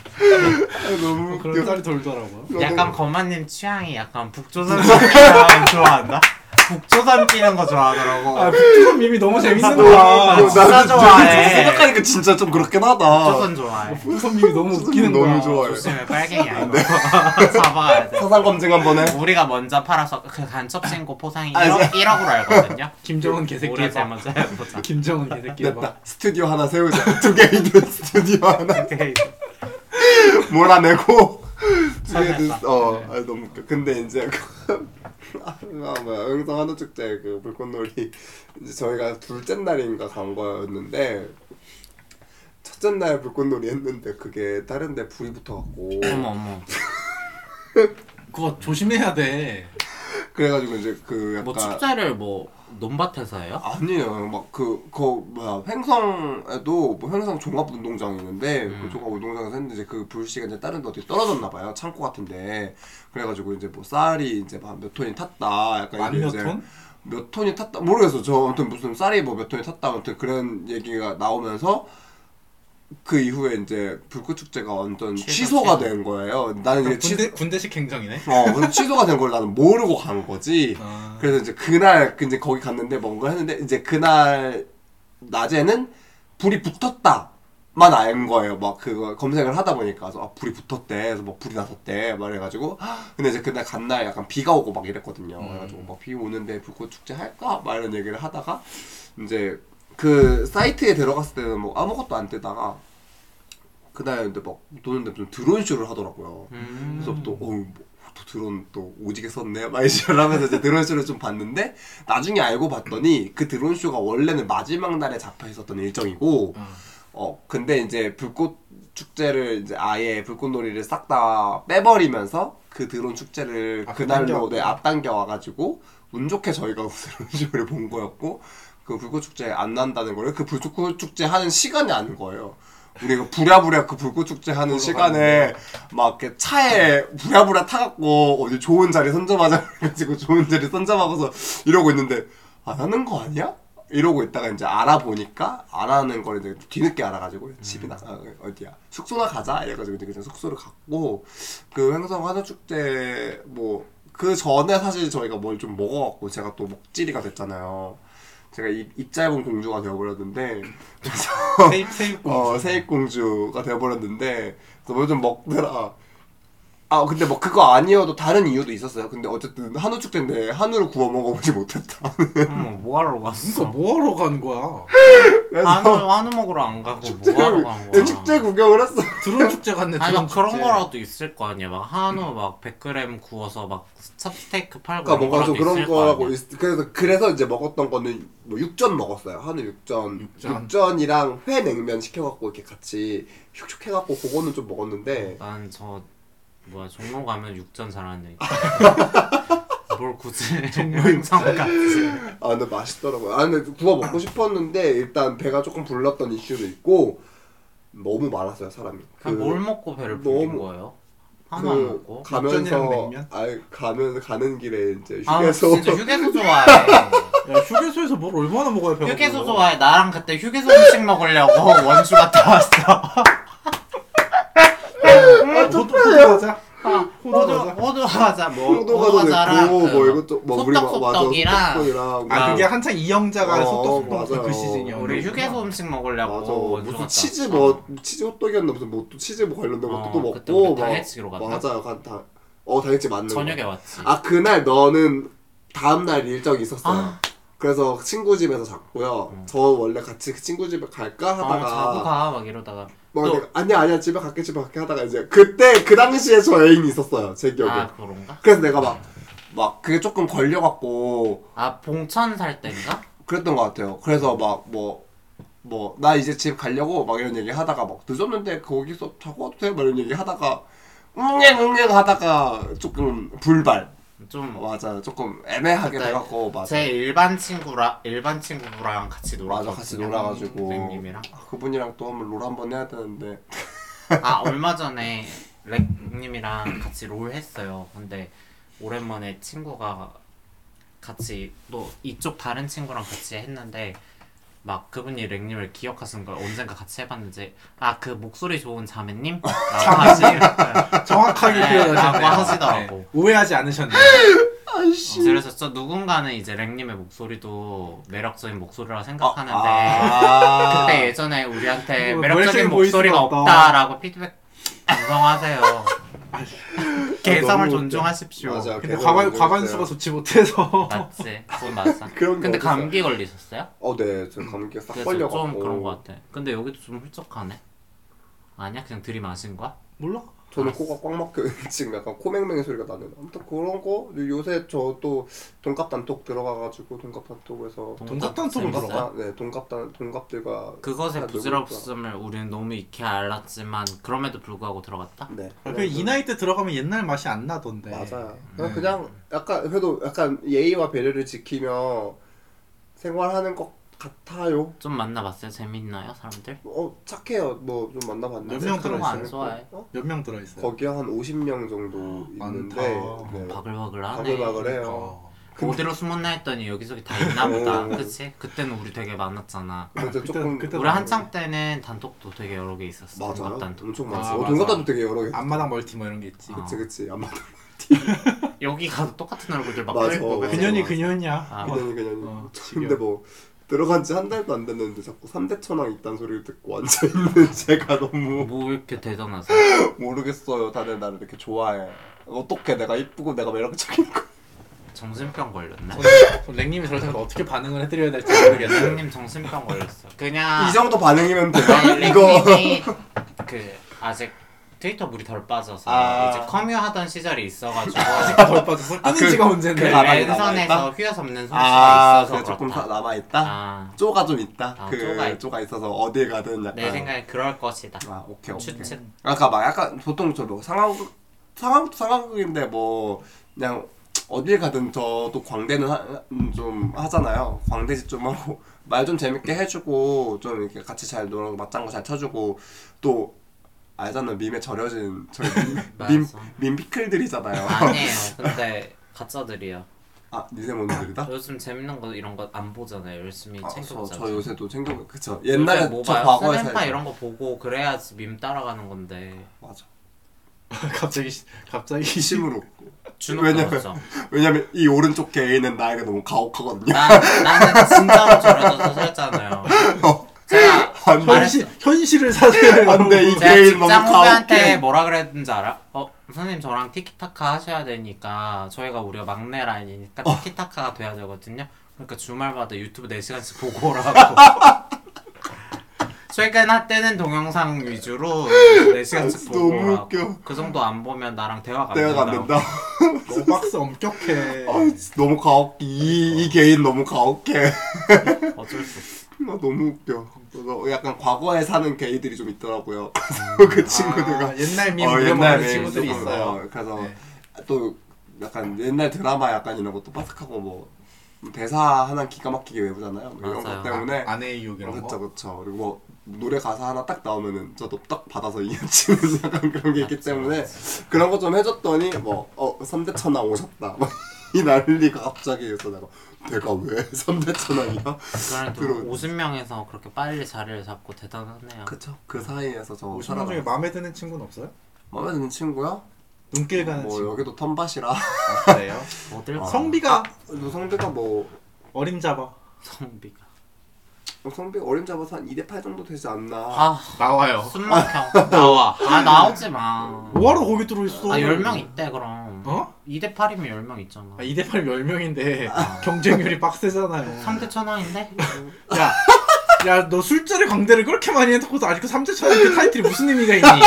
너무 그런 웃겨. 짤이 돌더라고요. 약간 거마님 취향이 약간 북조선 끼는 좋아한다? 북조선 끼는 거 좋아하더라고. 아 북조선 밈이 너무 재밌는 아, 거야. 진짜 나도 좋아해. 생각하니까 진짜 좀 그렇긴 하다. 북조선 좋아해. 북조선 밈이 너무 웃기는 너무 거야. 좋아해. 조심해 빨갱이야 이거. 잡아가야 돼. 사상 검증 한번 해. 우리가 먼저 팔아서 그 간첩 신고 포상이 아, 1억, 1억으로 알거든요. 김정은 개새끼 우리 해봐. 먼저 해보자. 김정은 개새끼 해봐. 됐다. 스튜디오 하나 세우자. 두 개 있는 스튜디오 하나 오케이. 몰아내고 두개 있는 설렜다. 어 네. 아, 너무 웃겨. 근데 이제 그 아 뭐야 영성 한우 축제 그 불꽃놀이 이제 저희가 둘째 날인가 간 거였는데 첫째 날 불꽃놀이 했는데 그게 다른 데 불이 붙어갖고 어머 어머. 그거 조심해야 돼. 그래가지고 이제 그 약간 뭐 축제를 뭐 논밭에서 해요? 아니에요. 막그거 뭐야 횡성에도 뭐 횡성 종합 운동장이 있는데 음. 그 종합 운동장에서 했는데 이제 그 불씨가 이제 다른 데 어디 떨어졌나 봐요. 창고 같은데 그래가지고 이제 뭐 쌀이 이제 막몇 톤이 탔다. 약간 만 이게 몇 이제 톤? 몇 톤이 탔다 모르겠어. 저 아무튼 무슨 쌀이 뭐 몇 톤이 탔다 아무튼 그런 얘기가 나오면서 그 이후에 이제 불꽃 축제가 완전 취소, 취소가 취소. 된 거예요. 나는 이제 취 군대 군대식 행정이네. 어 그래서 취소가 된 걸 나는 모르고 간 거지. 아. 그래서 이제 그날 그 이제 거기 갔는데 뭔가 했는데 이제 그날 낮에는 불이 붙었다만 알 거예요. 막 그거 검색을 하다 보니까 그래서 아, 불이 붙었대. 그래서 막 불이 났었대. 말해가지고 근데 이제 그날 간 날 약간 비가 오고 막 이랬거든요. 음. 그래가지고 막 비 오는데 불꽃 축제 할까? 막 이런 얘기를 하다가 이제 그 사이트에 들어갔을 때는 뭐 아무것도 안 뜨다가 그날 근데 막 노는데 좀 드론 쇼를 하더라고요. 음. 그래서 또, 어, 뭐, 또 드론 또 오지게 썼네? 막 이런 하면서 이제 드론 쇼를 좀 봤는데, 나중에 알고 봤더니 그 드론 쇼가 원래는 마지막 날에 잡혀 있었던 일정이고, 어. 어, 근데 이제 불꽃 축제를 이제 아예 불꽃놀이를 싹 다 빼버리면서 그 드론 축제를 아, 그날로 네, 앞당겨 와가지고 운 좋게 저희가 드론 쇼를 본 거였고 그 불꽃 축제 안 난다는 거를 그 불꽃 축제 하는 시간이 아닌 거예요. 우리가 부랴부랴 그 불꽃 축제 하는 시간에 막 이렇게 차에 부랴부랴 타갖고 어디 좋은 자리 선점하자 그래가지고 좋은 자리 선점하고서 이러고 있는데 안 하는 거 아니야? 이러고 있다가 이제 알아보니까 안 하는 걸 이제 뒤늦게 알아가지고 집이나 아, 어디야 숙소나 가자 이래가지고 이제 그냥 숙소를 갔고 그 횡성 한우 축제 뭐 그 전에 사실 저희가 뭘 좀 먹어갖고 제가 또 먹지리가 됐잖아요. 제가 입, 입 짧은 공주가 되어버렸는데 세입 세입 어, 세입 공주가 되어버렸는데 뭘좀 먹더라. 아 근데 뭐 그거 아니어도 다른 이유도 있었어요. 근데 어쨌든 한우 축제인데 한우를 구워 먹어보지 못했다. 어머 뭐하러 그러니까 갔어? 뭐하러 간 거야? 그래서 한우 한우 먹으러 안 가고 뭐하러 간 거야? 축제 구경을 했어. 드론 축제 갔네. 아니 드론 막 그런 축제. 거라도 있을 거 아니야. 막 한우 막 100g 구워서 막 찹스테이크 팔고 그러니까 뭔가 좀 그런 거 거라고. 있, 그래서 그래서 이제 먹었던 거는 뭐 육전 먹었어요. 한우 육전. 육전. 육전 이랑 회 냉면 시켜갖고 이렇게 같이 슉슉 해갖고 그거는 좀 먹었는데 난저 뭐야 종로 가면 육전 잘하는 데 뭘 굳이 행성같이 아 근데 맛있더라고요. 아 근데 구워 먹고 싶었는데 일단 배가 조금 불렀던 이슈도 있고 너무 많았어요 사람이. 그 그냥 뭘 먹고 배를 불린 너무- 거예요? 하나 안 먹고? 가면서 육전이랑 냉면? 아 가면 가는 길에 이제 아 휴게소 진짜 휴게소 좋아해 야 휴게소에서 뭘 얼마나 먹어야 배가 휴게소 불러? 좋아해 나랑 그때 휴게소 음식 먹으려고 원주 갔다 왔어 호두 호두 과자. 호두 호두 과자 뭐 호두과도 과자랑 그뭐 이것도 뭐 우리 마- 맞아, 소떡소떡이랑 소떡소떡이랑 아 그게 한창 이영자가 어, 소떡소떡 맞아요. 그 시즌이었는데. 우리 휴게소 음식 먹으려고 맞아 무슨 치즈. 뭐 치즈 호떡이었나 무슨 뭐 또 치즈 뭐 관련된 것도 어, 또 먹고 당일치기로 갔나? 맞아요 간다 어 당일치 맞는 거. 저녁에 왔지 아 그날 너는 다음 날 일정이 있었어요. 아. 그래서 친구 집에서 잤고요. 저 원래 같이 그 친구 집에 갈까 어, 자고 하다가 가막 이러다가 뭐 또- 내가, 아니야 아니야 집에 갈게 집에 갈게 하다가 이제 그때 그 당시에 저 애인이 있었어요 제 기억에. 아 그런가? 그래서 내가 막 막 그게 조금 걸려갖고 아 봉천 살 때인가? 그랬던 것 같아요. 그래서 막 뭐 뭐 나 이제 집 가려고 막 이런 얘기 하다가 막 늦었는데 거기서 자고 와도 돼? 막 이런 얘기 하다가 응애 응애 하다가 조금 불발 좀 맞아요 조금 애매하게 그때 돼갖고 맞아 제 일반 친구라 일반 친구랑 같이 놀았거든요. 맞아 같이 놀아가지고 선생님이랑. 아, 그분이랑 또 한번 롤 한번 해야 되는데 아 얼마 전에 렉님이랑 같이 롤 했어요. 근데 오랜만에 친구가 같이 또 이쪽 다른 친구랑 같이 했는데 막 그분이 렉님을 기억하시는 걸 언젠가 같이 해봤는지 아 그 목소리 좋은 자매님? 라고 하시 정확하게 네, 표현하셨네요. 라고 하시더라고. 네, 오해하지 않으셨네요. 그래서 저 누군가는 이제 렉님의 목소리도 매력적인 목소리라고 생각하는데 아, 그때 예전에 우리한테 뭐 매력적인 목소리가 없다. 없다라고 피드백 반성하세요. 개성을 너무 웃겨. 존중하십시오. 맞아. 근데 개성을 과반 모르겠어요. 과반수가 좋지 못해서. 맞지? 그건 맞아. 그런 게 근데 어딨어요? 감기 걸리셨어요? 어 네 저 감기가 싹 그래서 걸려갖고 좀 그런 거 같아. 근데 여기도 좀 훌쩍하네. 아니야? 그냥 들이마신 거야? 몰라. 저는 코가 꽉 막혀 지금 약간 코맹맹이 소리가 나는 아무튼 그런 거 요새 저또 돈값 단톡 들어가가지고 돈값 단톡에서 동갑 단톡을 재밌어요? 들어가? 아, 네 돈값단 돈값들과 그것의 다 부질없음을 우리는 너무 익히 알았지만 그럼에도 불구하고 들어갔다? 네 아, 그이 나이 때 들어가면 옛날 맛이 안 나던데. 맞아요. 그냥, 그냥 약간 그래도 약간 예의와 배려를 지키며 생활하는 것 같아요. 좀 만나봤어요? 재밌나요? 사람들? 어 착해요. 뭐 좀 만나봤는데 몇명 그런 거안 들어있어요? 좋아해. 어? 몇명 들어 있어요? 거기에 한 50명 정도 많다. 있는데 어, 네. 바글바글하네. 바글바글해요. 어. 어디로 숨었나 했더니 여기저기 다 있나 보다. 어. 그치? 그때는 우리 되게 많았잖아. 근데 그때- 조금 그때 우리 한창 때는 단톡도 되게 여러 개 있었어. 맞아요. 동갑 단톡. 엄청 아, 많았어. 어, 맞아. 동갑단도 되게 여러 개. 앞마당 멀티 뭐 이런 게 있지. 아. 그치 그치. 아마 여기 가도 똑같은 얼굴들 막 맞아. 떠있고 그치? 그년이. 그년이야. 아, 그년이 그년이. 어, 근데 뭐 들어간 지 한 달도 안 됐는데 자꾸 3대 천왕 있다는 소리를 듣고 앉아 있는 제가 너무 뭐 이렇게 대단하세요? 모르겠어요. 다들 나를 이렇게 좋아해. 어떻게 내가 이쁘고 내가 매력적인 거. 정신병 걸렸네. 랭님이 저럴 때마다 어떻게 반응을 해드려야 될지 모르겠어요. 랭님 정신병 걸렸어. 그냥 이 정도 반응이면 돼요. 아니, 이거 랭님이 그 아직 트위터 물이 덜 빠져서 아. 이제 커뮤 하던 시절이 있어가지고 덜 빠졌어. 아, 끊은 그- 지가 그 언젠데. 그 왼선에서 남아있다? 휘어잡는 솜씨가 아, 있어서 그래 조금 그렇다. 남아 있다. 아, 쪼가 좀 있다. 아, 그 쪼가 쪼가, 있- 있어서 어딜 가든 약간. 내 생각에 그럴 것이다. 아 오케이 오케이. 추측. 아까 막 약간 보통 저뭐 상황극 상황도 상황극인데 뭐 그냥 어딜 가든 저도 광대는 하, 좀 하잖아요. 광대짓 좀 하고 말 좀 재밌게 해주고 좀 이렇게 같이 잘 놀고 맞장구 잘 쳐주고 또 알잖아 밈에 절여진 저희 밈, 밈, 피클들이잖아요. 아니에요. 근데 가짜들이야. 아 니세몬들이다? 요즘 재밌는 거 이런 거 안 보잖아요. 열심히 아, 저, 챙겨보잖아요. 저 요새도 챙겨 그쵸 옛날에 뭐저 봐요? 과거에 살던 이런 거 보고 그래야지 밈 따라가는 건데 맞아 갑자기 시- 갑자기 심으로 왜냐면-. 왜냐면 이 오른쪽 개인은 나에게 너무 가혹하거든요. 나 나는 진짜로 저려져서 살잖아요. 제가 완전 현실 현실을 사세요. 안 돼 이 제가 개인 직장 너무 후배한테 가혹해. 뭐라 그랬는지 알아? 어 선생님 저랑 티키타카 하셔야 되니까 저희가 우리가 막내 라인이니까 어. 티키타카가 돼야 되거든요. 그러니까 주말마다 유튜브 4시간씩 보고 오라고. 최근 핫때는 동영상 위주로 4시간씩 아, 보고 너무 오라고. 웃겨. 그 정도 안 보면 나랑 대화가 안안 된다고. 된다. 너 박스 엄격해. 아, 진짜 너무 가혹. 이, 이 개인 너무 가혹해. 어쩔 수 없어. 나 너무 웃겨. 그래서 약간 과거에 사는 게이들이 좀 있더라고요. 음. 그 친구들과 아, 옛날 밈 어, 우려먹는 밈 친구들이 조금, 있어요. 어, 그래서 네. 또 약간 옛날 드라마 약간 이런 것도 빠삭하고 뭐 대사 하나 기가 막히게 외우잖아요. 뭐 이런. 것 때문에 아내의 유혹 이런 그렇죠 거. 그렇죠. 그리고 뭐 노래 가사 하나 딱 나오면은 저도 딱 받아서 이어치는 약간 그런 게 있기 때문에. 그런 거 좀 해줬더니 뭐어 삼대천왕 오셨다 막이 난리가 갑자기 있어 내가 내가 왜 삼대천왕이야? 그래도 들어오지. 50명에서 그렇게 빨리 자리를 잡고 대단하네요. 그쵸 그 사이에서 저 50명 살아가 중에 마음에 드는 친구는 없어요? 마음에 드는 친구야? 눈길 가는 뭐 친구. 여기도 턴밭이라 아, 그래요? 어딜 아. 가? 성비가 너 성비가 뭐 어림잡아 성비가. 어, 성비 어림 잡아서 한 2대 8 정도 되지 않나 아 나와요. 숨 막혀. 나와. 아 나오지 마. 뭐하러 거기 들어있어? 아 10명 있대 그럼. 어? 2대 8이면 10명 있잖아. 아, 2대 8 10명인데 경쟁률이 빡세잖아요. 3대 천왕인데? 야, 야, 너 술자리 광대를 그렇게 많이 해놓고도 아직도 3대 천그 타이틀이 무슨 의미가 있니?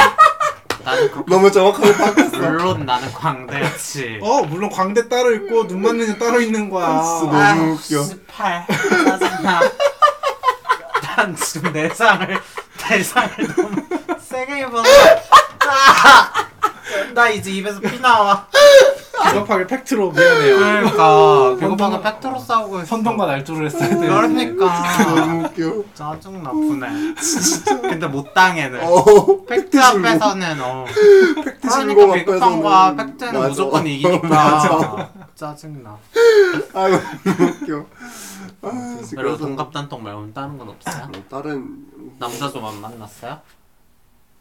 나는 그렇게 너무 정확하게 파악했어 물론 나는 광대였지. 어, 물론 광대 따로 있고 눈 맞는 애 따로 있는 거야. 진짜 너무 웃겨. 18. 짜증나. 난 지금 내상을 내상을 너무 세게 입어서 아! 나 이제 입에서 피 나와. 기겁하게 팩트로 미안해요. 그러니까 배고파서 팩트로 싸우고 있어. 선동과 날조를 했어야 돼. 그러니까 너무 웃겨 짜증 나쁘네. 근데 못 당해는. 어 팩트 앞에서는 어. 팩트 그러니까 앞에서는 팩트는 맞아. 무조건 이기니까. 맞아. 짜증 나. 아유 너무 웃겨 아, 그리고 그래서 동갑 단톡 말고는 다른 건 없어요? 뭐 다른 남자 좀 안 만났어요?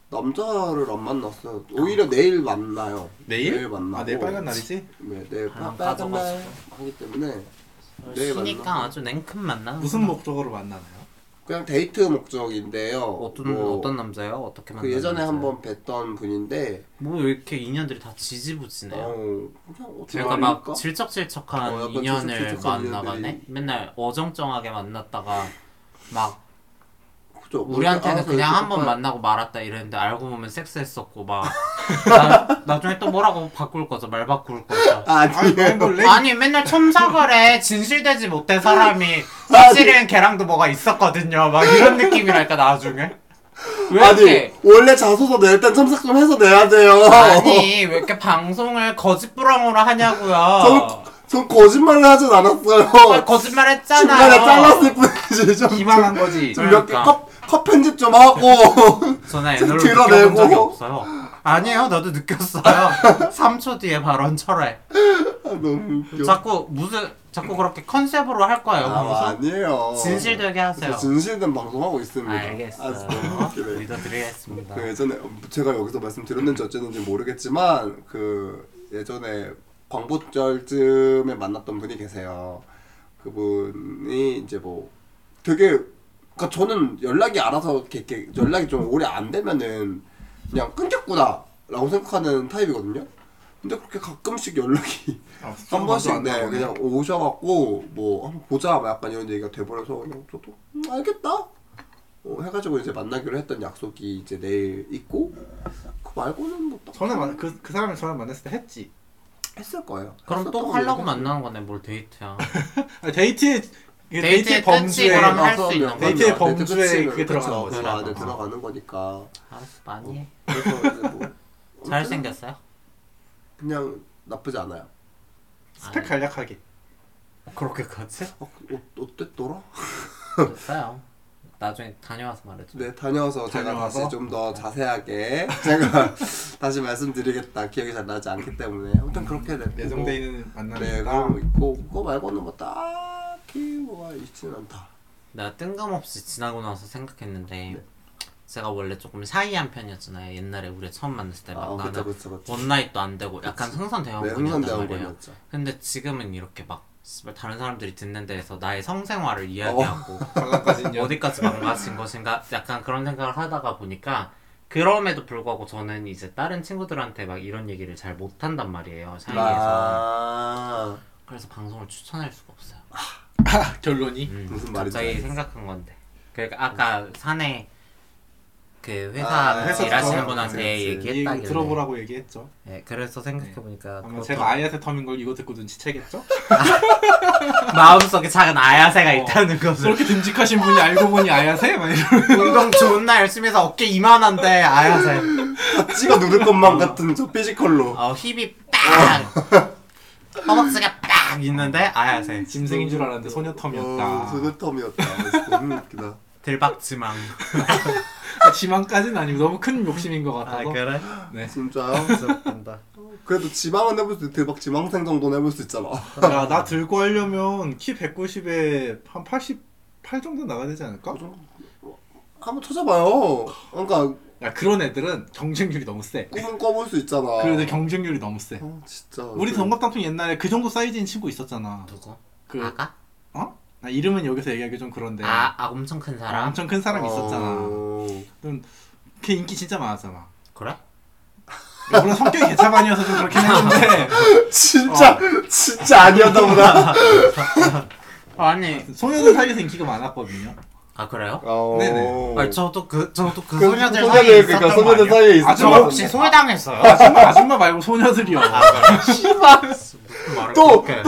남자를 안 만났어요. 오히려 내일 만나요. 내일? 만나고. 아, 내일 빨간 날이지? 네, 내일 아, 빨간 날. 하기 때문에 내일 쉬니까 만나. 아주 냉큼 만나는 무슨 목적으로 만나나요? 그냥 데이트 목적인데요. 어떤 뭐, 어떤 남자예요? 어떻게 만나는 그 예전에 남자예요? 한번 뵀던 분인데 뭐 이렇게 인연들이 다 지지부지네요. 어 그냥 어떻게 제가 막 말일까? 질척질척한 어, 인연을 질척질척한 만나가네. 인연들이. 맨날 어정쩡하게 만났다가 막 그죠. 우리한테는 알아서 그냥 한번딱 만나고 말았다 이랬는데 알고 보면 섹스했었고 막 나, 나중에 또 뭐라고 바꿀 거죠 말 바꿀 거죠 아니, 아니에요. 너무 레 아니 맨날 첨삭을 해 진실되지 못한 사람이 사실은 걔랑도 뭐가 있었거든요 막 이런 느낌이랄까 나중에 왜 아니 이렇게 원래 자소서 낼땐 첨삭 좀 해서 내야 돼요. 아니 왜 이렇게 방송을 거짓부렁으로 하냐고요 전, 전 거짓말을 하진 않았어요. 아, 거짓말 했잖아요 중간에 잘랐을 뿐이지. 좀, 기만한 거지. 좀몇개 그러니까. 컵, 컵 편집 좀 하고. 저는 좀 애널로. 느껴본 적이 없어요 아니에요 나도 느꼈어요 3초 뒤에 발언 철회 아, 너무 웃겨. 자꾸 무슨 자꾸 그렇게 컨셉으로 할 거예요. 아, 아니에요. 진실되게 하세요. 저 진실된 방송하고 있습니다. 알겠어요. 아, 진짜 너무 웃기네. 믿어드리겠습니다. 그 예전에 제가 여기서 말씀드렸는지 어쨌는지 모르겠지만 그 예전에 광복절쯤에 만났던 분이 계세요. 그분이 이제 뭐 되게 그러니까 저는 연락이 알아서 이렇게, 연락이 좀 오래 안 되면은 그냥 끊겼구나라고 생각하는 타입이거든요. 근데 그렇게 가끔씩 연락이 아, 한 번씩 안 네, 나오네. 그냥 오셔갖고 뭐 한번 보자 막 약간 이런 얘기가 돼버려서 그냥 저도 음, 알겠다 어, 해가지고 이제 만나기로 했던 약속이 이제 내일 있고 그- 말고는 뭐딱 전에 만, 그, 그 사람이 전에 만났을 때 했지 했을 거예요. 그럼 또 했었던 하려고 만나는 건데 뭘 데이트야. 이게 데이트의 데이트의 끝이 범주에 그럼 할. 수 있는. 데이트의 데이트 범주에 그게 들어가는 안에 어. 들어가는 거니까. 알았어 많이 해. 그래서 이제 뭐 잘생겼어요? 그냥 나쁘지 않아요. 스펙 아니, 간략하게 그렇게까지? 어, 어 어땠더라? 됐어요. 나중에 다녀와서 말해줘. 네 다녀와서 제가 다녀와서? 다시 좀 더 자세하게 제가 다시 말씀드리겠다 기억이 잘 나지 않기 때문에 아무튼 그렇게 됐고 예정돼 있는 네 만남이다 그런 거 있고 그거 말고는 뭐 딱 히 뭐가 있지는 않다. 내가 뜬금없이 지나고 나서 생각했는데 네. 제가 원래 조금 샤이한 편이었잖아요. 옛날에 우리 처음 만났을 때 막 아 나는 그쵸 그쵸 그쵸. 원나잇도 안 되고 약간 그치. 흥선 네 대원군이었단 말이에요. 흥선대원군이었죠. 근데 지금은 이렇게 막 씨발 다른 사람들이 듣는 데에서 나의 성생활을 이야기하고 관람까지 어디까지 망가진 것인가 약간 그런 생각을 하다가 보니까 그럼에도 불구하고 저는 이제 다른 친구들한테 막 이런 얘기를 잘 못한단 말이에요 사이에서 아 그래서 방송을 추천할 수가 없어요 결론이? 음, 무슨 말인지 갑자기 알겠어. 생각한 건데. 그러니까 아까 사내 그 회사 아, 같이 회사 일하시는 쪽? 분한테 그치, 그치. 이 얘기 얘기했다길래 들어보라고 얘기했죠. 네, 그래서 생각해 보니까 아마 그것도 제가 아이한테 텀인 걸 이거 듣고 눈치채겠죠? 마음속에 작은 아야새가 있다는 것을. 저렇게 듬직하신 분이 알고 보니 아야세? 막 운동 존나 열심히 해서 어깨 이만한데 아야새. 찍어 누를 것만 같은 저 피지컬로. 어 힙이 빡 허벅지가 빡 있는데 아야새 짐승인 줄 알았는데 소녀 텀이었다 어, 소녀텀이었다 너무 웃기다 들박지망 지망까지는 아니고 너무 큰 욕심인 것 같아서 그래? 네. 진짜요? 부럽단다 그래도 지망은 해볼 수있 대박 지망생 정도는 해볼 수 있잖아 야, 나 들고 하려면 키 190에 한 88 정도 나가야 되지 않을까? 한번 찾아봐요 그러니까 야, 그런 애들은 경쟁률이 너무 세. 꿈은 꿔볼 수 있잖아 그래도 경쟁률이 너무 세. 어, 진짜 우리 그- 동갑당통 옛날에 그 정도 사이즈인 친구 있었잖아. 누구? 그 아가? 어? 나 이름은 여기서 얘기하기 좀 그런데 아, 아 엄청 큰 아, 사람? 엄청 큰 사람이 있었잖아. 어... 걔 인기 진짜 많았잖아. 그래? 물론 성격이 개차반이어서 좀 그렇긴 했는데 진짜 어. 진짜 아니었나 보다 아니 소녀들 사이에서 인기가 많았거든요. 아 그래요? 어... 네네. 아니 저도 그 저도 그, 그 소녀들 소녀들, 사이에 그러니까 있었던 소녀들? 사이에 있었던 저거 혹시 같은데. 소외당했어요? 아줌마, 아줌마 말고 소녀들이요. 아 그래? 씨발 말을 또, 그렇게.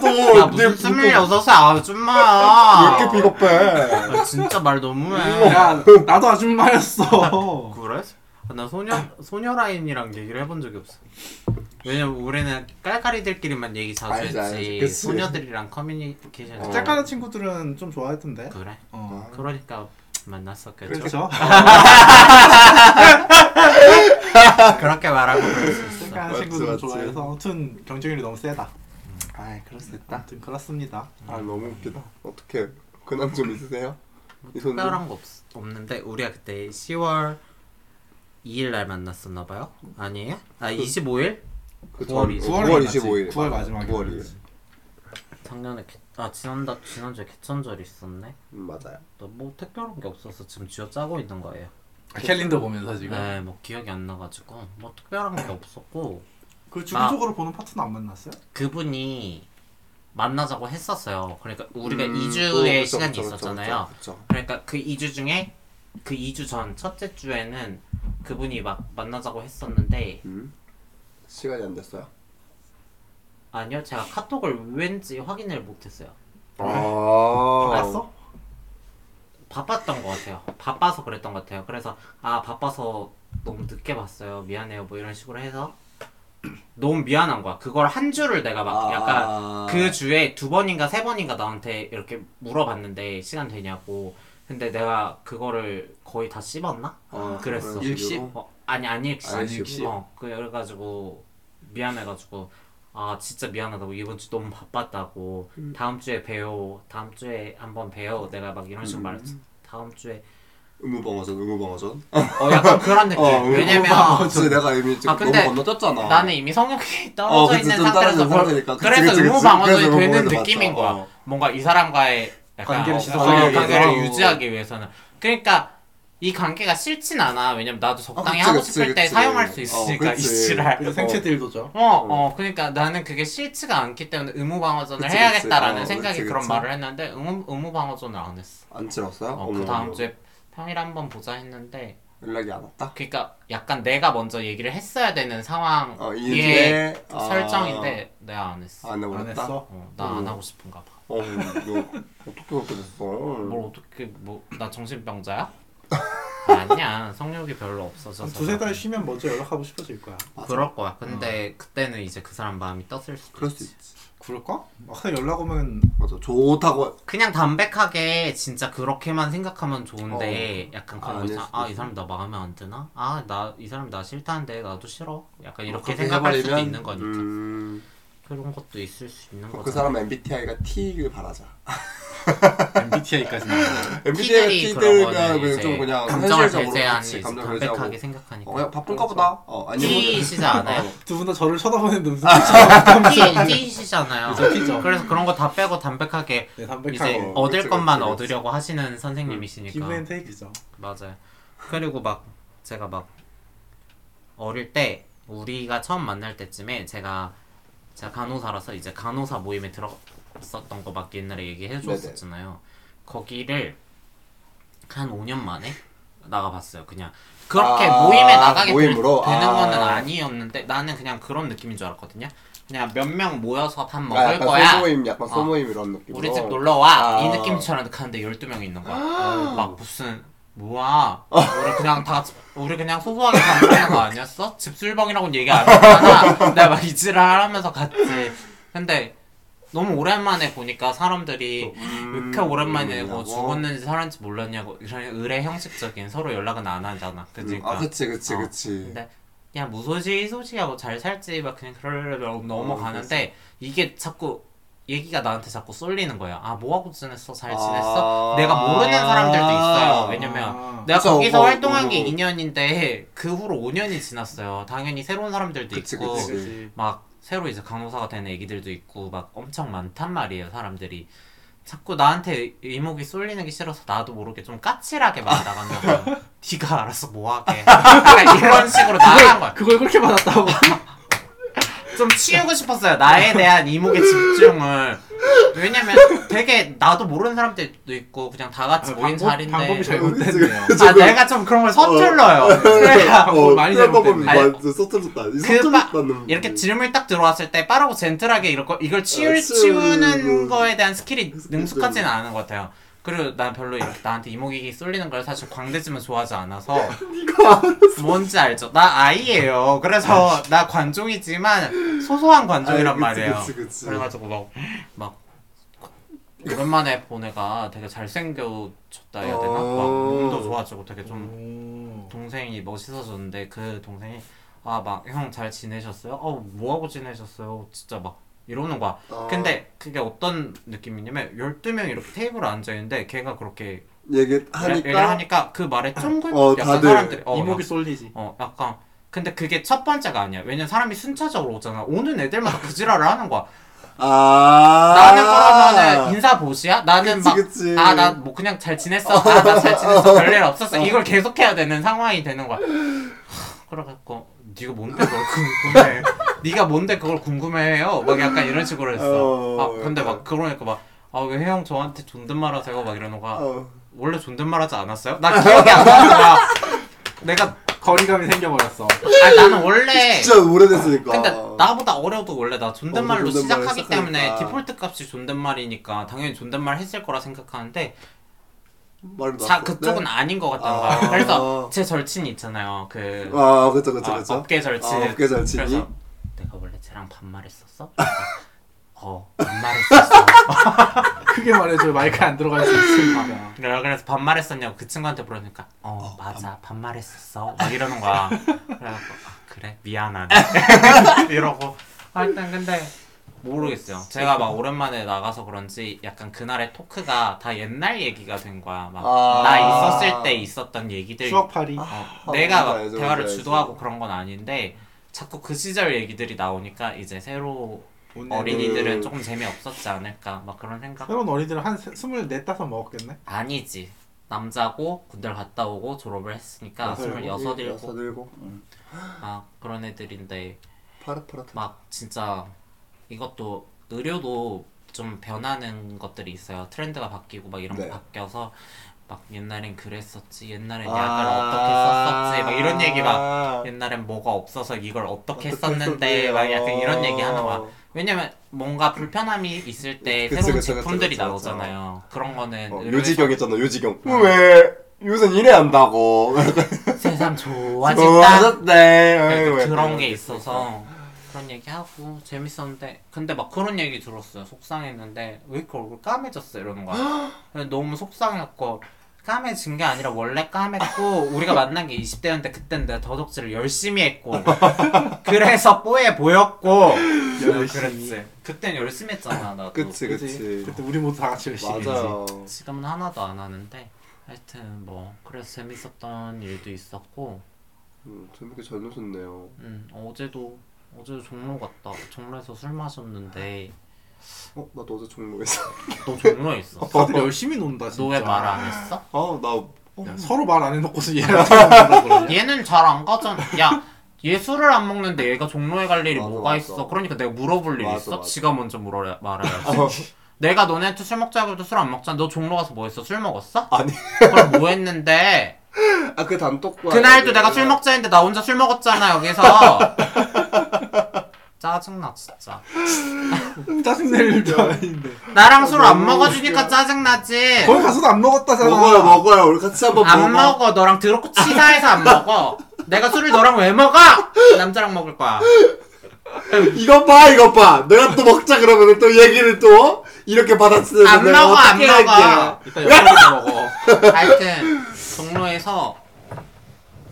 또야 무슨 스물여섯에 아줌마야 왜 이렇게 비겁해 아, 진짜 말 너무해 야, 나도 아줌마였어. 그래? 아, 나 소녀 소녀 라인이랑 얘기를 해본 적이 없어. 왜냐면 우리는 깔깔이들끼리만 얘기 자주 알지, 알지. 했지. 그치. 소녀들이랑 커뮤니케이션. 어. 짝가는 친구들은 좀 좋아했던데. 그래? 어. 그러니까 만났었겠죠. 그렇죠. 그렇게 말하고 그럴 수 있어. 짝가는 맞지, 친구들 은 맞지. 좋아해서 아무튼 경쟁률이 너무 세다. 아, 그럴 수 있다. 아무튼 그렇습니다. 아 너무 웃기다 어떻게 근황 좀 있으세요? 이 손님 특별한 거 없, 없는데 우리가 그때 10월 2일 날 만났었나 봐요? 아니에요? 아 25일? 그 9월 9월, 9월에 9월 만났지. 25일 9월 마지막에 9월이에요 만났지. 작년에 개, 아 지난달 지난주에 개천절 있었네. 음, 맞아요 또뭐 특별한 게 없어서 지금 쥐어 짜고 있는 거예요. 아, 캘린더 보면서 지금. 네, 뭐 기억이 안 나가지고 뭐 특별한 게 없었고 그 주기적으로 보는 파트는 안 만났어요? 그분이 만나자고 했었어요. 그러니까 우리가 음, 2주의 어, 그쵸, 시간이 그쵸, 있었잖아요. 그쵸, 그쵸. 그러니까 그 2주 중에 그 2주 전 첫째 주에는 그분이 막 만나자고 했었는데 음? 시간이 안 됐어요 아니요 제가 카톡을 왠지 확인을 못했어요. 아 봤어? 바빴던 것 같아요. 바빠서 그랬던 것 같아요. 그래서 아 바빠서 너무 늦게 봤어요. 미안해요. 뭐 이런 식으로 해서 너무 미안한 거야. 그걸 한 주를 내가 막 아. 약간 그 주에 두 번인가 세 번인가 나한테 이렇게 물어봤는데 시간 되냐고. 근데 내가 그거를 거의 다 씹었나? 아, 그랬어. 그런? 식으로? 어, 아니 안 읽시. 안 읽시? 어 그래가지고 미안해가지고 아 진짜 미안하다고 이번 주 너무 바빴다고 음. 다음 주에 봬요. 다음 주에 한번 봬요. 내가 막 이런 식으로 음. 말했지. 다음 주에 의무방어전 의무방어전 어 약간 그런 느낌. 어 왜냐면 그치 내가 이미 지금 아, 근데 너무 건너뛰었잖아 나는 이미 성욕이 떨어져 어, 그치, 있는 좀 상태라서 떨어진 그걸- 상태니까. 그치, 그래서 그치, 그치. 의무 방어전이 그래서 되는 의무방어전 느낌인 맞죠. 거야. 어. 뭔가 이 사람과의 관계를 어, 지속하기 어, 위해서. 관계를 어. 유지하기 위해서는. 그러니까 이 관계가 싫진 않아. 왜냐면 나도 적당히 그치, 하고 그치, 싶을 때 그치. 사용할 수 어, 있으니까 이 그치. 지랄. 그래서 생체 딜도죠. 어, 어, 그러니까 나는 그게 싫지가 않기 때문에 의무 방어전을 그치, 해야겠다라는 그치. 어, 생각이 그치, 그런 그치. 말을 했는데 의무 의무 방어전을 안 했어. 안 치렀어요? 어, 그 다음 주에 평일 한번 보자 했는데 연락이 안 왔다. 그러니까 약간 내가 먼저 얘기를 했어야 되는 상황의 어, 이게 아, 설정인데 내가 안 했어. 안안 해버렸다. 했어? 어, 나안 음. 하고 싶은가 봐. 어, 너 어떻게 그렇게 됐어? 뭘 어떻게 뭐 나 정신병자야? 아니야 성욕이 별로 없어져서 두세 달 쉬면 먼저 연락하고 싶어질 거야. 그럴 거야. 근데 그때는 이제 그 사람 마음이 떴을 수도 그럴 수 있지. 있지. 그럴까? 막상 연락 오면 맞아. 좋다고 그냥 담백하게 진짜 그렇게만 생각하면 좋은데 약간 그런 거 아닐 있잖아. 수도 아, 이 있어. 사람 나 마음에 안 드나? 아, 나 이 사람 나 싫다는데 나도 싫어. 약간 이렇게 그렇게 생각할 수도 있는 거니까. 음, 그런 것도 있을 수 있는 그 거잖아. 사람 MBTI가 T를 바라자. MBTI까지 나와. MBTI가 T들이 T 그런 들면 거는 그냥 좀 그냥 감정을 배제한 그렇지, 이제 감정 담백하게. 생각하니까. 어, 그냥 바쁜가 보다. 어, T시지 않아요? 두 분 다 저를 쳐다보는 눈빛이 T, T시잖아요. 그래서 그런 거 다 빼고 담백하게 네, 이제 얻을 것만 그치. 얻으려고 하시는 선생님이시니까. give and take죠. 맞아요. 그리고 막 제가 막 어릴 때 우리가 처음 만날 때쯤에 제가 제가 간호사라서 이제 간호사 모임에 들어갔었던 거막 옛날에 얘기해 줬었잖아요. 거기를 한 5년 만에 나가봤어요. 그냥 그렇게 아, 모임에 나가게 될- 모임으로? 되 는 아. 거는 아니었는데 나는 그냥 그런 느낌인 줄 알았거든요. 그냥 몇 명 모여서 밥 아, 먹을 약간 거야. 소모임, 약간 어. 소모임 이런 느낌으로. 우리 집 놀러 와. 아. 이 느낌처럼 갔는데 12명 있는 거야. 어, 막 무슨 뭐야? 우리 그냥 다 우리 그냥 소소하게 가는 거 아니었어? 집술방이라고는 얘기 안 했잖아. 내가 막 이지를 하면서 갔지. 근데 너무 오랜만에 보니까 사람들이 음, 왜 이렇게 오랜만에 뭐 음, 죽었는지 살았는지 몰랐냐고 이런 의뢰 형식적인 서로 연락은 안 하잖아. 그러니까. 아, 그치, 그치, 어. 그치. 근데 그냥 무소식 소식하고 잘 살지 막 그냥 그러려고 넘어가는데 이게 자꾸 얘기가 나한테 자꾸 쏠리는 거야. 아뭐 하고 지냈어? 잘 지냈어? 아. 내가 모르는 사람들도 있어요. 왜냐면 아. 내가 그쵸, 거기서 뭐, 활동한 뭐, 게 뭐. 2년인데 그 후로 5년이 지났어요. 당연히 새로운 사람들도 그치, 있고 그치. 그치. 막 새로 이제 간호사가 된 애기들도 있고 막 엄청 많단 말이에요 사람들이 자꾸 나한테 이목이 쏠리는 게 싫어서 나도 모르게 좀 까칠하게 말 나간다 거야 네가 알아서 뭐하게 이런 식으로 나간 거야 그걸 그렇게 받았다고. 좀 치우고 싶었어요 나에 대한 이목의 집중을 왜냐면 되게 나도 모르는 사람들도 있고 그냥 다 같이 모인 자리인데 아, 방법이 잘못됐네요. 그치. 아 내가 좀 그런 걸 서툴러요 그래야 방법 많이 그런 방법이 잘못됐네. 완전 서툴렀다. 이그 이렇게 질문 딱 들어왔을 때 빠르고 젠틀하게 이걸, 이걸 치울, 아, 치우는 거에 대한 스킬이 스킬이 능숙하지는 않은 것 같아요. 그리고 난 별로 이렇게 나한테 이목이 쏠리는 걸 사실 광대지만 좋아하지 않아서 뭔지 알죠? 나 아이예요. 그래서 나 관종이지만 소소한 관종이란 아이, 그치, 말이에요. 그치, 그치. 그래가지고 막, 막 오랜만에 본 애가 되게 잘생겨졌다 해야 되나? 막 어. 몸도 좋아지고 되게 좀 오. 동생이 멋있어졌는데 그 동생이 아 막 형 잘 지내셨어요? 어 뭐하고 지내셨어요? 진짜 막 이러는 거야. 아. 근데 그게 어떤 느낌이냐면 12명 이렇게 테이블에 앉아 있는데 걔가 그렇게 얘기하니까 얘기를 하니까 그 말에 쫑긋 어, 약간 다들 사람들이 어, 이목이 약- 쏠리지. 어 약간 근데 그게 첫 번째가 아니야. 왜냐면 사람이 순차적으로 오잖아. 오는 애들마다 그 지랄을 하는 거야. 아 나는 그러면은 인사 보시야? 나는 막. 아 나 뭐 그냥 잘 지냈어. 아 나 잘 지냈어. 별일 없었어. 이걸 계속 해야 되는 상황이 되는 거야. 하, 그래갖고 네가 뭔데 그걸 궁금해? 네가 뭔데 그걸 궁금해해요? 막 약간 이런 식으로 했어. 어, 아 근데. 막 그러니까 막아왜형 저한테 존댓말하세요? 막 이러는 거야. 어. 원래 존댓말하지 않았어요? 나 기억이 안 나는 거야. 내가 거리감이 생겨버렸어. 아 나는 원래 진짜 오래됐으니까 근데 나보다 어려도 원래 나 존댓말로 어, 존댓말을 시작하기 때문에 시작하니까. 디폴트 값이 존댓말이니까 당연히 존댓말 했을 거라 생각하는데 말이 자. 그쪽은 네? 아닌 것 같다는 아. 거야. 그래서 제 절친이 있잖아요. 그 아 그쵸 그쵸 어, 그쵸 업계 절친. 아, 업계 절친이 그래서 내가 원래 쟤랑 반말했었어? 어 반말했었어. 크게 말해줘. 마이크 안 들어갈 수 있으니까. 그래, 그래서 반말했었냐고 그 친구한테 물으니까 어 맞아 반 말했었어. 막 이러는 거야. 그래갖고 아, 그래 미안하네 이러고 하여튼 근데 모르겠어요. 제가 막 오랜만에 나가서 그런지 약간 그날의 토크가 다 옛날 얘기가 된 거야. 막 아. 나 있었을 때 있었던 얘기들. 추억팔이. 어, 아, 내가 막 알죠, 대화를 뭔지 주도하고 그런 건 아닌데 자꾸 그 시절 얘기들이 나오니까 이제 새로 어린이들은 음. 조금 재미 없었지 않을까 막 그런 생각. 새로운 어린이들은 한 세- 스물네 다섯 먹었겠네. 아니지. 남자고 군대를 갔다 오고 졸업을 했으니까 여섯, 스물여섯 일곱 여섯 일곱 응. 막 그런 애들인데 파릇파릇 막 진짜 이것도 의료도 좀 변하는 것들이 있어요. 트렌드가 바뀌고 막 이런 네. 거 바뀌어서 막 옛날엔 그랬었지 옛날엔 아. 약을 어떻게 썼었지 막 이런 얘기 막 옛날엔 뭐가 없어서 이걸 어떻게, 썼는데 막 약간 이런 얘기 하는 거야 왜냐면 뭔가 불편함이 있을 때 그치, 새로운 그치, 제품들이 그치. 나오잖아요. 그런 거는 어, 의뢰해서 요지경 요지경. 왜 요새 이래 한다고? 세상 좋아진다. 좋아졌대 그러니까 그런 게 있어서 그런 얘기하고 재밌었는데 근데 막 그런 얘기 들었어요. 속상했는데 왜 이렇게 얼굴 까매졌어? 이러는 거야. 너무 속상했고 까매진 게 아니라 원래 까맸고 우리가 만난 게 20대였는데 그땐 내가 더덕질을 열심히 했고 그래서 뽀해 보였고 열심히. 그랬지. 그땐 열심히 했잖아 나도. 그치 그치? 그때 우리 모두 다 같이 열심히 했지. 맞아요. 지금은 하나도 안 하는데 하여튼 뭐 그래서 재밌었던 일도 있었고 음, 재밌게 잘 노셨네요. 음, 어제도 어제도 종로 갔다 종로에서 술 마셨는데 어? 나도 어제 종로에서 너 종로에 있어 다들 열심히 논다 진짜. 너 왜 말 안 했어? 아나 야, 서로 말 안 해놓고서 얘랑? 얘는 잘 안 가잖아 야 얘 술을 안 먹는데 얘가 종로에 갈 일이 맞아, 뭐가 맞아. 있어 그러니까 내가 물어볼 일 맞아, 있어? 맞아. 지가 먼저 물어야 말해야지 내가 너네한테 술 먹자고 해도 술 안 먹잖아 너 종로 가서 뭐 했어? 술 먹었어? 아니 그럼 뭐 했는데 아 그 단톡방 그날도 내가 술 먹자 했는데 나 혼자 술 먹었잖아 여기서 짜증나 진짜. 짜증낼 일도 아닌데. 나랑 술 안 먹어주니까. 짜증나지. 거기 가서도 안 먹었다잖아. 먹어요 먹어요. 우리 같이 한번 안 먹어. 먹어. 너랑 드럽고 치사해서 안 먹어. 내가 술을 너랑 왜 먹어? 남자랑 먹을 거야. 이것 봐 이것 봐. 내가 또 먹자 그러면 또 얘기를 또 이렇게 받아쓰는 안 먹어, 안 먹어. 이따 옆에서 먹어. 하여튼 종로에서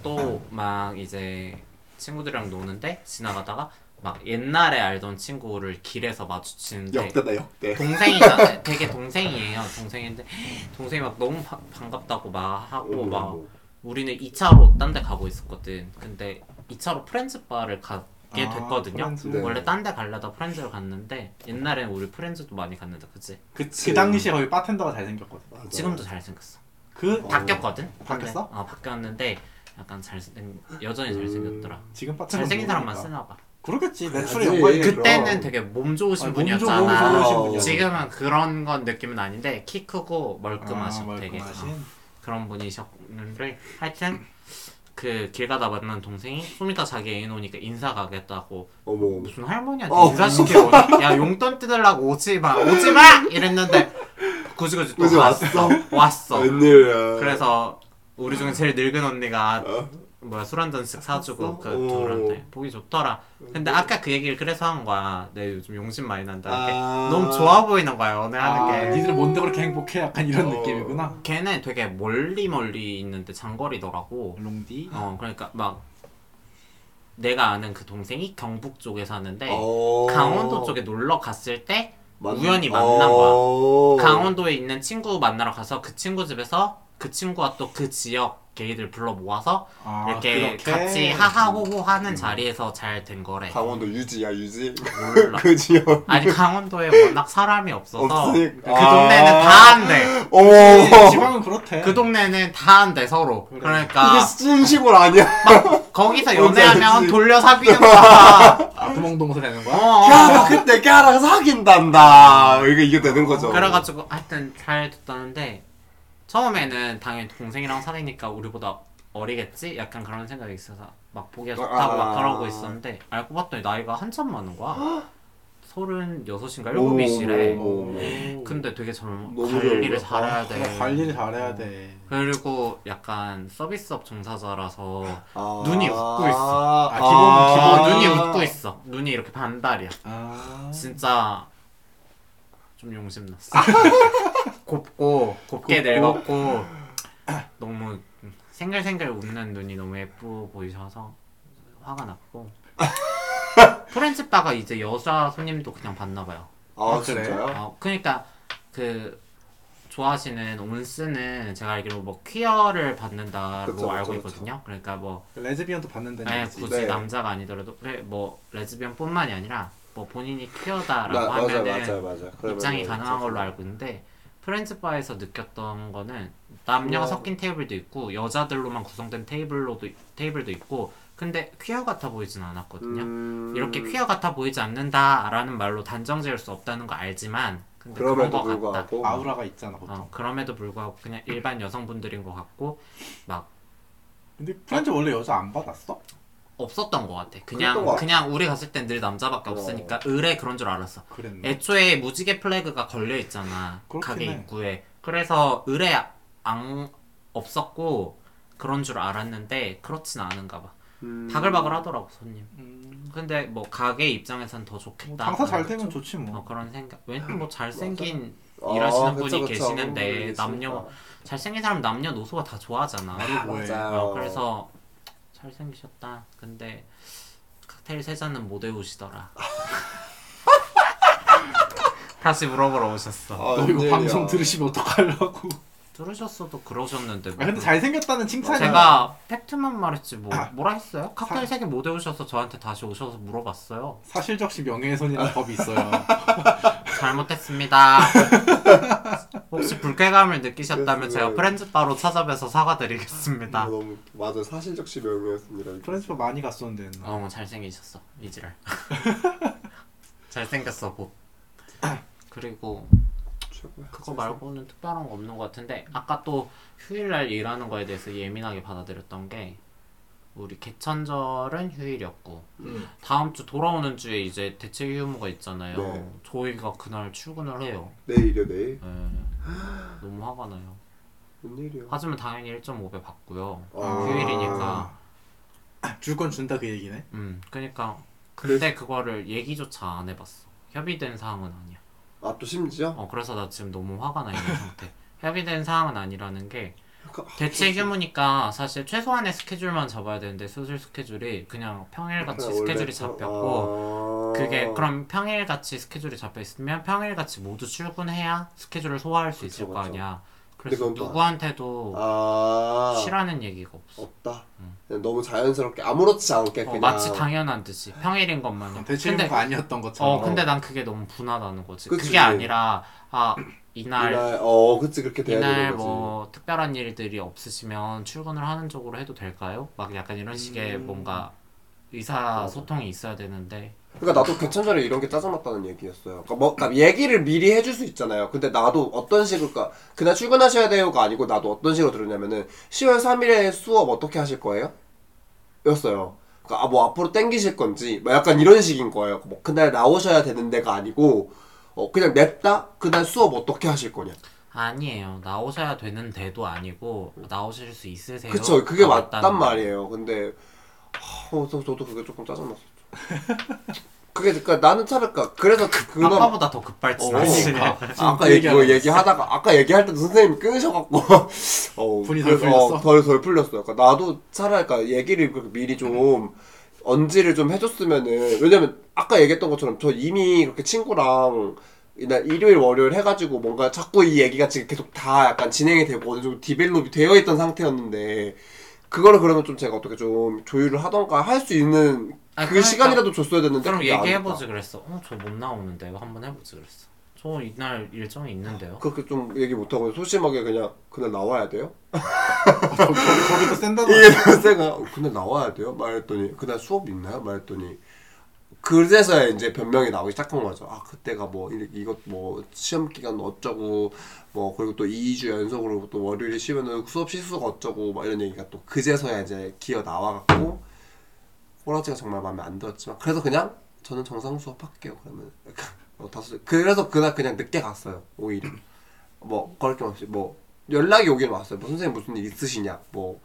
또 막 이제 친구들이랑 노는데 지나가다가 막 옛날에 알던 친구를 길에서 마주치는데 역대다 역대 동생이잖아 되게 동생이에요 동생인데 동생이 막 너무 바- 반갑다고 막 하고 어머, 막 어머. 우리는 2차로 딴 데 가고 있었거든 근데 2차로 프렌즈 바를 가게 아, 됐거든요 프렌즈. 네. 원래 딴 데 가려다 프렌즈를 갔는데 옛날엔 우리 프렌즈도 많이 갔는데 그치? 그치 그 당시에 거의 바텐더가 잘생겼거든. 맞아. 지금도 잘생겼어 그 어. 바뀌었거든? 바뀌었어? 어 바뀌었는데 약간 잘생 여전히 잘생겼더라 지금 바텐더 잘생긴 사람만 누구니까. 쓰나 봐 그렇겠지. 매출이 그치. 연관이 그럼. 그때는 되게 몸 좋으신 아, 몸 좋- 분이었잖아 몸 좋으신. 지금은 그런 건 느낌은 아닌데 키 크고 멀끔하셔 아, 되게 멀끔하신. 어, 그런 분이셨는데 하여튼 그 길 가다 만난 동생이 좀 이따 자기 애인 오니까 인사 가겠다고 어머 무슨 할머니한테 어. 오니? 야 용돈 뜯으려고 오지마 오지마! 이랬는데 굳이 굳이 또 굳이 왔어 왔어 웬일이야 그래서 우리 중에 제일 늙은 언니가 어? 뭐야 술 한 잔씩 사주고 어? 그 어. 둘한테 보기 좋더라. 근데 아까 그 얘기를 그래서 한 거야. 내 요즘 용심 많이 난다. 이렇게 아. 너무 좋아 보이는 거야 아, 연애하는 게. 니들 뭔데 그렇게 행복해? 약간 이런 어. 느낌이구나. 걔네 되게 멀리 멀리 있는데 장거리더라고. 롱디. 어 그러니까 막 내가 아는 그 동생이 경북 쪽에 사는데 어. 강원도 쪽에 놀러 갔을 때 만- 우연히 만난 어. 강원도에 있는 친구 만나러 가서 그 친구 집에서 그 친구와 또 그 지역 게이들 불러 모아서 아, 이렇게 그렇게? 같이 하하호호 하는 자리에서 잘 된 거래. 강원도 유지야 유지 몰라. 그 지역 아니 강원도에 워낙 사람이 없어서 없으니까. 그 동네는 아. 다 한대. 어머 지방은 그렇대. 그 동네는 다 한대 서로. 그래. 이게 그러니까 신시골 아니야 거기서 뭔지 연애하면 알지? 돌려 사귀는 거야. 아, 구멍동서 되는 거야? 어. 야 그때 걔랑 사귄단다 이게 이게 되는 거죠 그래가지고 하여튼 잘 됐다는데 처음에는 당연히 동생이랑 사귀니까 우리보다 어리겠지? 약간 그런 생각이 있어서 막 보기가 좋다고 막 아. 그러고 있었는데 알고 봤더니 나이가 한참 많은 거야. 서른 여섯인가 어머, 일곱이시래. 근데 되게. 너무 관리를. 잘해야 돼. 그래, 관리를 잘해야 돼. 그리고 약간 서비스업 종사자라서 아. 눈이 웃고 있어. 아, 기본- 기본 어, 눈이 웃고 있어. 눈이 이렇게 반달이야. 아. 진짜 좀 용심났어. 곱고 곱게 곱고? 늙었고 너무 생글생글 웃는 눈이 너무 예쁘 보이셔서 화가 났고 프렌즈 바가 이제 여자 손님도 그냥 봤나 봐요. 아, 아, 그래? 진짜요? 어, 그러니까 그 좋아하시는 온스는 제가 알기로 뭐 퀴어를 받는다로 그쵸, 알고 그쵸, 있거든요. 그러니까 뭐 레즈비언도 받는다는 네. 굳이 네. 남자가 아니더라도 그래 뭐 레즈비언뿐만이 아니라 뭐 본인이 퀴어다라고 마- 하면은 맞아요 맞아요 그러면은 입장이 가능한 걸로 알고 있는데 프렌즈 바에서 느꼈던 거는 남녀가 우와. 섞인 테이블도 있고 여자들로만 구성된 테이블로도 테이블도 있고 근데 퀴어 같아 보이진 않았거든요. 음... 이렇게 퀴어 같아 보이지 않는다라는 말로 단정 지을 수 없다는 거 알지만 근데 그런 거 같다. 불구하고 아우라가 있잖아 보통. 어, 그럼에도 불구하고 그냥 일반 여성분들인 것 같고 막 근데 프렌즈 원래 여자 안 받았어? 없었던 것 같아. 그랬던 그냥 것 같아. 그냥 우리 갔을 땐 늘 남자밖에 어. 없으니까 으레 그런 줄 알았어. 그랬나? 애초에 무지개 flag가 걸려 있잖아 그렇긴 가게 해. 입구에. 그래서 으레 안 없었고 그런 줄 알았는데 그렇진 않은가 봐. 음... 바글바글 하더라고 손님. 음, 근데 뭐 가게 입장에선 더 뭐 좋겠다. 장사 잘 되면 좋지 어, 뭐. 그런 생각. 왜냐면 뭐 잘생긴 아, 일하시는 그쵸, 분이 그쵸. 계시는데 분이 남녀. 잘생긴 사람 남녀 노소가 다 좋아하잖아. 말이 뭐해. 맞아요. 어, 그래서 잘생기셨다. 근데 칵테일 세 잔은 못 외우시더라. 다시 물어보러 오셨어. 아, 너 이거 웬일이야. 방송 들으시면 어떡하려고. 들으셨어도 그러셨는데 아, 뭐. 근데 잘생겼다는 칭찬이 제가 팩트만 말했지 뭐 아. 뭐라 했어요? 칵테일 사- 세개 못 외우셔서 저한테 다시 오셔서 물어봤어요. 사실적시 명예훼손이라는 법이 있어요. 잘못했습니다. 혹시 불쾌감을 느끼셨다면 제가 그- 프렌즈 바로 찾아뵈서 사과드리겠습니다. 아, 너무 맞아 사실적시 명이었습니다. 프렌즈가 많이 갔었는데 옛날에. 어 잘생기셨어 이지랄. 잘생겼어 곧. 그리고 최고야. 그거 말고는 특별한 거 없는 것 같은데 아까 또 휴일날 일하는 거에 대해서 예민하게 받아들였던 게 우리 개천절은 휴일이었고 음. 다음 주 돌아오는 주에 이제 대체 휴무가 있잖아요. 네. 저희가 그날 출근을 해요. 내일이요 내일. 예. 너무 화가 나요. 웬일이야. 하지만 당연히 1.5배 받고요. 아. 휴일이니까. 줄 건 준다 그 얘기네. 음, 그러니까 근데 그거를 얘기조차 안 해봤어. 협의된 사항은 아니야. 아 또 심지어. 어, 그래서 나 지금 너무 화가 나 있는 상태. 협의된 사항은 아니라는 게 약간- 대체 휴무니까 사실 최소한의 스케줄만 잡아야 되는데 수술 스케줄이 그냥 평일같이 그냥 스케줄이 잡혔고 아. 그게 그럼 평일같이 스케줄이 잡혀 있으면 평일같이 모두 출근해야 스케줄을 소화할 수 있을 그쵸, 거. 아니야. 근데 그래서 그건 또 누구한테도 아 쉬라는 얘기가 없어. 없다. 음. 그냥 너무 자연스럽게 아무렇지 않게 어, 그냥 마치 당연한 듯이 평일인 것마냥. 대체 근데 휴무가 아니었던 것처럼. 어 근데 난 그게 너무 분하다는 거지. 그치. 그게 아니라 아 이날 이날 어 그치 그렇게 돼야 이날 되는 거지. 뭐 특별한 일들이 없으시면 출근을 하는 쪽으로 해도 될까요? 막 약간 이런 식의 음. 뭔가 의사 소통이 있어야 되는데 그러니까 나도 개천절에 이런 게 짜증났다는 얘기였어요. 그러니까 뭐 그러니까 얘기를 미리 해줄 수 있잖아요. 근데 나도 어떤 식으로 그러니까 그날 출근하셔야 돼요가 아니고 나도 어떤 식으로 들었냐면은 10월 3일에 수업 어떻게 하실 거예요? 였어요. 그러니까 아, 뭐 앞으로 땡기실 건지 뭐 약간 이런 식인 거예요. 뭐 그날 나오셔야 되는 데가 아니고 어 그냥 냈다 그날 수업 어떻게 하실 거냐. 아니에요. 나오셔야 되는데도 아니고 나오실 수 있으세요. 그쵸 그게 가 맞단 말이에요. 근데 하, 어, 저, 저도 그게 조금 짜증났었죠. 그게 그러니까 나는 차라리 그러니까 그래서 그- 그나마 아까보다 더 어, 급발진하시네. 그러니까. 아까 그 얘기, 얘기하고 얘기하다가 아까 얘기할 때도 선생님이 끊으셔갖고 어, 분이 덜 그래서, 어, 풀렸어? 덜, 덜 풀렸어요. 그러니까 나도 차라리 그러니까 얘기를 그렇게 미리 좀 언지를 좀 해줬으면은 왜냐면 아까 얘기했던 것처럼 저 이미 그렇게 친구랑 이날 일요일 월요일 해가지고 뭔가 자꾸 이 얘기가 지금 계속 다 약간 진행이 되고 어느 정도 디벨롭이 되어 있던 상태였는데 그거를 그러면 좀 제가 어떻게 좀 조율을 하던가 할 수 있는 아, 그 그러니까 시간이라도 줬어야 됐는데 그럼 그게 얘기해보지. 그랬어. 어, 저 못 나오는데요. 한번 해보지 그랬어. 저 이날 일정이 있는데요. 그렇게 좀 얘기 못하고 소심하게 그냥 그날 나와야 돼요? 거기, 거기, 센다고. 이게 내가 어, 그날 나와야 돼요? 말했더니 그날 수업 있나요? 말했더니 그제서야 이제 변명이 나오기 시작한 거죠. 아 그때가 뭐 이- 이것 뭐 시험 기간 어쩌고 뭐 그리고 또 2주 연속으로 또 월요일에 쉬면은 수업 실수가 어쩌고 막 이런 얘기가 또 그제서야 이제 기어 나와갖고 호라지가 정말 마음에 안 들었지만 그래서 그냥 저는 정상 수업 할게요 그러면 어, 다섯 그래서 그날 그냥 늦게 갔어요 오히려 뭐 그럴 게 없이 뭐 연락이 오긴 왔어요 뭐 선생님 무슨 일 있으시냐 뭐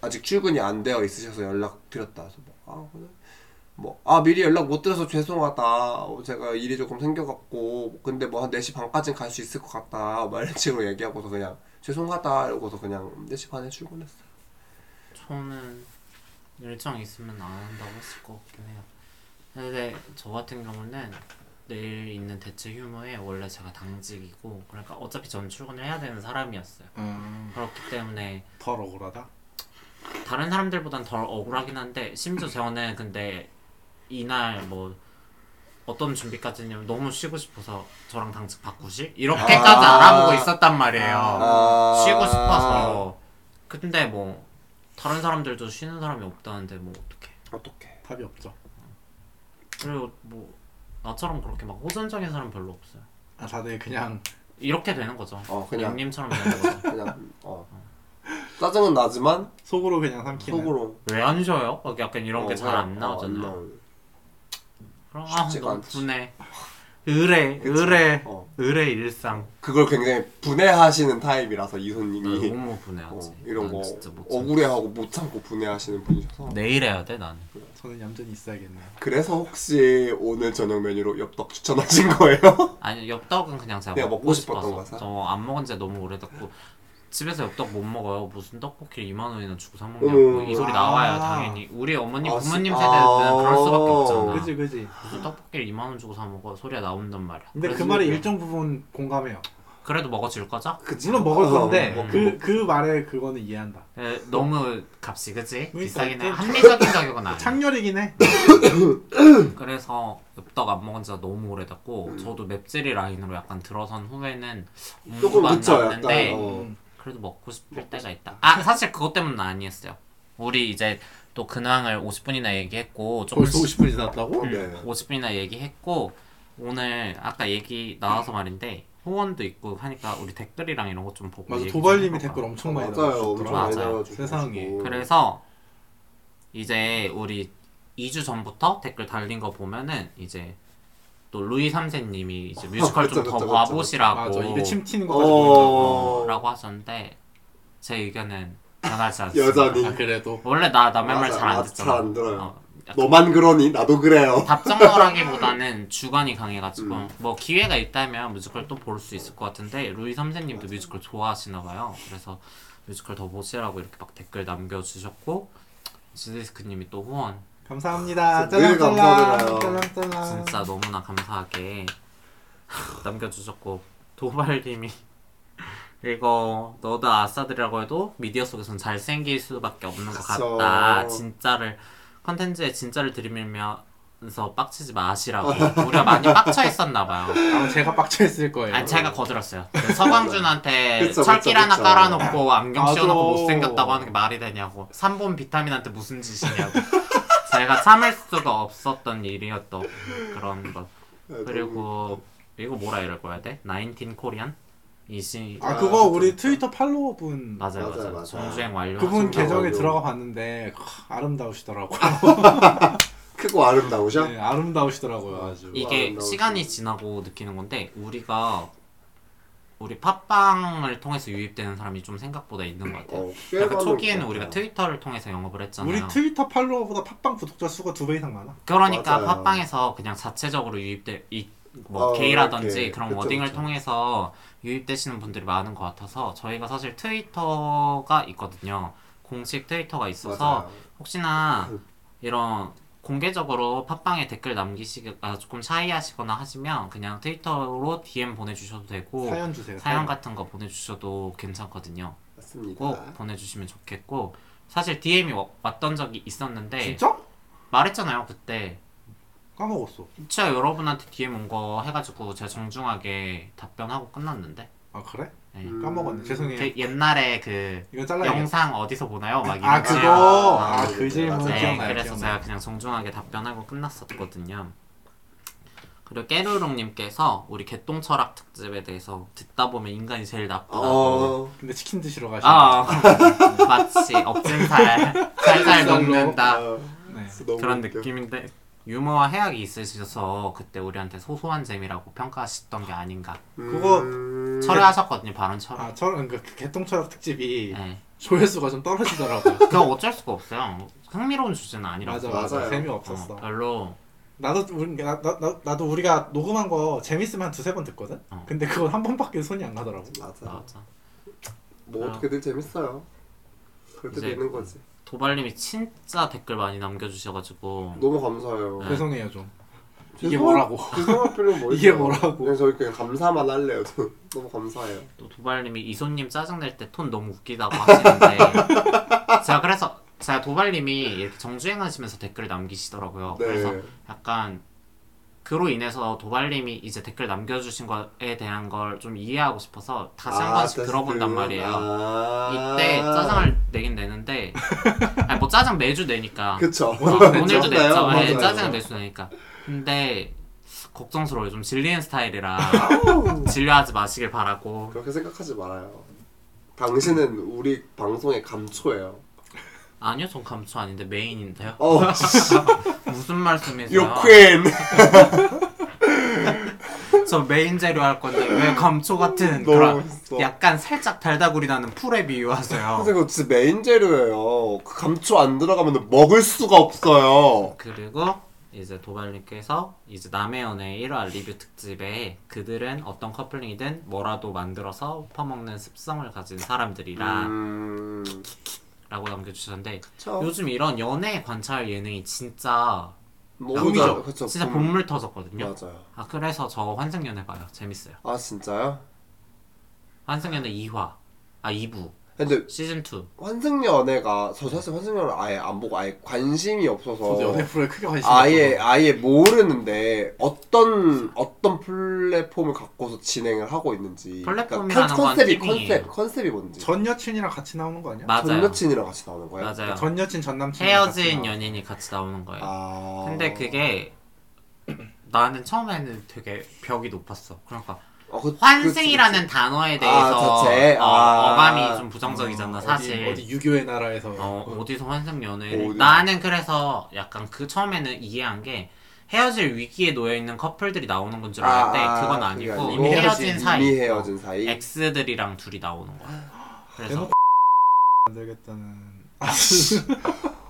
아직 출근이 안 되어 있으셔서 연락 드렸다 해서 뭐, 아 그래 뭐, 아, 미리 연락 못 드려서 죄송하다. 어, 제가 일이 조금 생겨갖고, 근데 뭐 한 4시 반까지는 갈수 있을 것 같다. 막 이런 식으로 얘기하고서 그냥, 죄송하다. 이러고서 그냥 4시 반에 출근했어요. 저는 일정 있으면 안 한다고 했을 것 같긴 해요. 근데 저 같은 경우는 내일 있는 대체 휴무에 원래 제가 당직이고 그러니까 어차피 전 출근을 해야 되는 사람이었어요. 음, 그렇기 때문에 덜 억울하다. 다른 사람들보단 덜 억울하긴 한데 심지어 저는 근데 이날 뭐 어떤 준비까지냐면 너무 쉬고 싶어서 저랑 당직 바꾸실 이렇게까지 아. 알아보고 있었단 말이에요. 아. 쉬고 싶어서 근데 뭐 다른 사람들도 쉬는 사람이 없다는데 뭐 어떡해 어떡해. 답이 없죠. 그리고 뭐 나처럼 그렇게 막 호전적인 사람 별로 없어요 아 다들 그냥 이렇게 되는 거죠 어 그냥 님처럼 되는 거죠 그냥 어 짜증은 나지만 속으로 그냥 삼키는. 속으로 왜 안 쉬어요? 막 약간 이런 어, 게 잘 안 그냥, 나오잖아요 어, 안 나오는. 그럼 아 쉽지가 너무 않지. 분해 의뢰 의뢰 어. 의뢰 일상 그걸 굉장히 분해하시는 타입이라서 나 이소님이 너무 어, 분해하지 이런 난 거 진짜 못 참아. 억울해하고 못 참고 분해하시는 분이셔서 내일 해야 돼 나는 저는 얌전히 있어야겠네요. 그래서 혹시 오늘 저녁 메뉴로 엽떡 추천하신 거예요? 아니 엽떡은 그냥 제가 내가 먹고, 먹고 싶었던 거사? 저안 먹은 지 너무 오래됐고 집에서 엽떡 못 먹어요 무슨 떡볶이를 2만 원이나 주고 사. 먹냐고 이 소리 아. 나와요 당연히 우리 어머님 아, 부모님 씨. 세대는 아. 그럴 수밖에 없잖아 그지 그지. 무슨 떡볶이를 2만 원 주고 사 먹어 소리가 나온단 말이야 근데 그 말에 일정 부분 공감해요. 그래도 먹어줄 거죠? 그치? 물론 먹을 어, 건데 어, 그그 말에 그거는 이해한다. 에, 너무 값이 그지? 그러니까 비싸긴 해좀 합리적인 가격은 아니야 창렬이긴 해. 그래서 엽떡 안 먹은 지가 너무 오래됐고 저도 맵찔이 라인으로 약간 들어선 후에는 조금 그쵸, 약간, 어. 음. 그래도 먹고 싶을 때가 있다. 아 사실 그것 때문은 아니었어요. 우리 이제 또 근황을 50분이나 얘기했고 벌써 조금씩 50분이 지났다고? 음. 네. 50분이나 얘기했고 오늘 아까 얘기 나와서 말인데 후원도 있고 하니까 우리 댓글이랑 이런 거 좀 보고 맞아 도발님이. 댓글 엄청 많이. 달아주고 세상에. 그래서 이제 우리 2주 전부터 댓글 달린 거 보면은 이제 또 루이 3세님이 이제 뮤지컬 좀더 그쵸. 맞아 봐보시라고 입에 침 튀는 보인다고. 어... 라고 하셨는데 제 의견은 변하지 않습니다. 여전히 아 그래도 원래 나 남의 말 잘 안 듣잖아. 잘안 들어요. 어, 너만 그러니 나도 그래요 답정너라기보다는 주관이 강해가지고 음. 뭐 기회가 있다면 뮤지컬 또 볼 수 있을 것 같은데 루이 3세님도 뮤지컬 좋아하시나 봐요. 그래서 뮤지컬 더 보시라고 이렇게 막 댓글 남겨주셨고 지디스크님이 또 후원 감사합니다. 늘 짤랑짤랑 감사드려요. 짤랑짤랑. 진짜 너무나 감사하게 남겨주셨고 도발님이 이거 너드 아싸들이라고 해도 미디어 속에선 잘생길 수밖에 없는 것 그쵸. 같다 진짜를 컨텐츠에 진짜를 들이밀면서 빡치지 마시라고 우리가 많이 빡쳐 있었나 봐요 아마 제가 빡쳐 있을 거예요. 아니 제가 거들었어요 그 서강준한테 그쵸, 철길 그쵸, 하나 그쵸. 깔아놓고 안경 맞아. 씌워놓고 못생겼다고 하는 게 말이 되냐고 3번 비타민한테 무슨 짓이냐고 제가 참을 수가 없었던 일이었던 그런 것 그리고 이거 뭐라 이럴 거야 돼? 19 코리안? 이시 아 아, 그거 그쵸, 우리. 트위터 팔로워분 맞아요 맞아요, 맞아요 맞아요. 정주행 완료 그분 계정에. 들어가 봤는데 하, 아름다우시더라고. 크고 아름다우셔? 네, 아름다우시더라고요 아주. 이게 아름다우시네. 시간이 지나고 느끼는 건데 우리가 우리 팟빵을 통해서 유입되는 사람이 좀 생각보다 있는 것 같아요 어, 꽤 약간 많은 초기에는 것 우리가 같아요. 트위터를 통해서 영업을 했잖아요 우리 트위터 팔로워보다 팟빵 구독자 수가 두 배 이상 많아. 그러니까 맞아요. 팟빵에서 그냥 자체적으로 유입돼 이, 뭐 어, 게이라든지 이렇게. 그런 그쵸, 워딩을 그쵸. 통해서 유입되시는 분들이 많은 것 같아서 저희가 사실 트위터가 있거든요. 공식 트위터가 있어서 맞아요. 혹시나 이런 공개적으로 팟빵에 댓글 남기시기가 조금 샤이하시거나 하시면 그냥 트위터로 DM 보내주셔도 되고 사연 주세요. 사연 같은 거 보내주셔도 괜찮거든요. 맞습니다 꼭 보내주시면 좋겠고 사실 DM이 왔던 적이 있었는데 진짜? 말했잖아요 그때 까먹었어. 진짜 여러분한테 DM 온 거 해가지고 제가 정중하게 답변하고 끝났는데 아 그래? 네. 음. 까먹었네. 죄송해요. 그 옛날에 그 이거. 영상 어디서 보나요? 막아 이런 그거. 아, 아그 네, 질문. 네, 기억나요. 그래서 기억나요. 제가 그냥 정중하게 답변하고 끝났었거든요. 그리고 깨루롱님께서 우리 개똥 철학 특집에 대해서 듣다 보면 인간이 제일 나쁘다고. 어... 근데 치킨 드시러 가시네. 아 마치 엎진 살 살살 녹는다 어, 네. 그런. 느낌인데 유머와 해악이 있으셔서 그때 우리한테 소소한 재미라고 평가하셨던 게 아닌가 그거 음... 철회하셨거든요 발언 철회. 아 저는 그 개똥철학 특집이 네. 조회수가 좀 떨어지더라고요. 그건 어쩔 수가 없어요. 흥미로운 주제는 아니라고. 맞아 맞아 맞아요. 재미없었어. 어, 별로 나도 우리 나, 나, 나, 나도 우리가 녹음한 거 재밌으면 한 두세 번 듣거든. 어. 근데 그건 한 번밖에 손이 안 가더라고. 맞아 맞아. 뭐 어. 어떻게든 재밌어요 그럴 때도 이제- 있는 거지 도발님이 진짜 댓글 많이 남겨주셔가지고 너무 감사해요 네. 죄송해요 좀. 이게 뭐라고? 죄송할 필요는 뭐 이게 있어요. 뭐라고? 그냥 저희 그냥 감사만 할래요 저 너무 감사해요 또 도발님이 이손님 짜증낼 때 톤 너무 웃기다고 하시는데 제가 그래서 제가 도발님이 이렇게 정주행하시면서 댓글 남기시더라고요. 네 그래서 약간 그로 인해서 도발님이 이제 댓글 남겨주신 거에 대한 걸 좀 이해하고 싶어서 다시 한 아, 번씩 다시 들어본단 그- 말이에요. 아. 이때 짜증을 내긴 내는데 아니 뭐 짜증 매주 내니까 그쵸. 오늘도 냈죠. 네, 맞아요. 짜증을 매주 내니까. 근데 걱정스러워요. 좀 질리는 스타일이라 질려하지 마시길 바라고. 그렇게 생각하지 말아요. 당신은 우리 방송의 감초예요. 아니요, 전 감초 아닌데 메인인데요. 어, 무슨 말씀이세요? 요퀸. 저 메인 재료 할 건데 왜 감초 같은 너무 그런 멋있어. 약간 살짝 달다구리 나는 풀에 비유하세요. 근데 그거 진짜 메인 재료예요. 그 감초 안 들어가면 먹을 수가 없어요. 그리고 이제 도발님께서 이제 남의 연애 1화 리뷰 특집에 그들은 어떤 커플링이든 뭐라도 만들어서 퍼먹는 습성을 가진 사람들이라 음, 라고 남겨주셨는데 그쵸. 요즘 이런 연애 관찰 예능이 진짜 너무. 잘, 그쵸. 진짜 붐. 봇물 터졌거든요. 맞아요. 아 그래서 저 환승연애 봐요. 재밌어요. 아 진짜요? 환승연애 2화 아 2부 근데 시즌 2 환승 연애가 저 사실 환승 연애 아예 안 보고 아예 관심이 없어서 저도 연애 프로에 크게 관심이 아예 없어서. 아예 모르는데 어떤 어떤 플랫폼을 갖고서 진행을 하고 있는지 플랫폼이라는 그러니까 컨- 건 컨셉이. 컨셉 컨셉이 뭔지 전 여친이랑 같이 나오는 거 아니야? 맞아요. 전 여친이랑 같이 나오는 거예요? 맞아요. 전 여친 전 남친 헤어진 연인이 같이 나오는 거예요. 아 근데 그게 나는 처음에는 되게 벽이 높았어. 그러니까 어, 그- 환승이라는 단어에 대해서 아, 자체? 어, 아. 어감이 좀 부정적이잖아 사실. 어디, 어디 유교의 나라에서 어, 어 디서 환승 연애를 어디? 나는 그래서 약간 그 처음에는 이해한 게 헤어질 위기에 놓여 있는 커플들이 나오는 건 줄 알았는데 아, 아, 그건 아니고 이미 헤어진 사이 이미 헤어진 사이 엑스들이랑 둘이 나오는 거야. 그래서 대놓고 안 되겠다는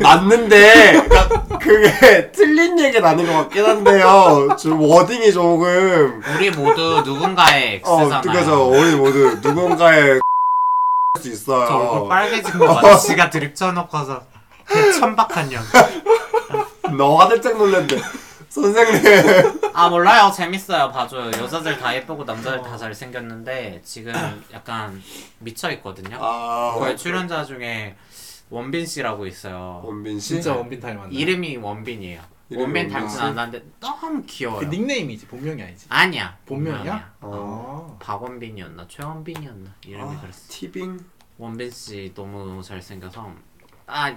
맞는데 그러니까 그게 틀린 얘기는 아닌 것 같긴 한데요. 좀 워딩이 조금. 우리 모두 누군가의 어 엑스잖아요. 그죠. 우리 모두 누군가의 수 있어요. 저 얼굴 빨개진 거 맞아. 지가 드립 쳐놓고서 그 천박한 년. 너가 살짝 놀랬는데. 선생님. 아 몰라요. 재밌어요. 봐줘요. 여자들 다 예쁘고 남자들 다 잘생겼는데 지금 약간 미쳐 있거든요. 아 거의 출연자 중에 원빈 씨라고 있어요. 원빈 씨? 진짜 원빈 닮았나? 이름이 원빈이에요. 이름이 원빈 원빈 닮진 씨? 않았는데 너무 귀여워요. 그 닉네임이지 본명이 아니지. 아니야. 본명이야? 어. 박원빈이었나? 최원빈이었나? 이름이 아, 그랬어. 티빙? 원빈 씨 너무 잘생겨서. 아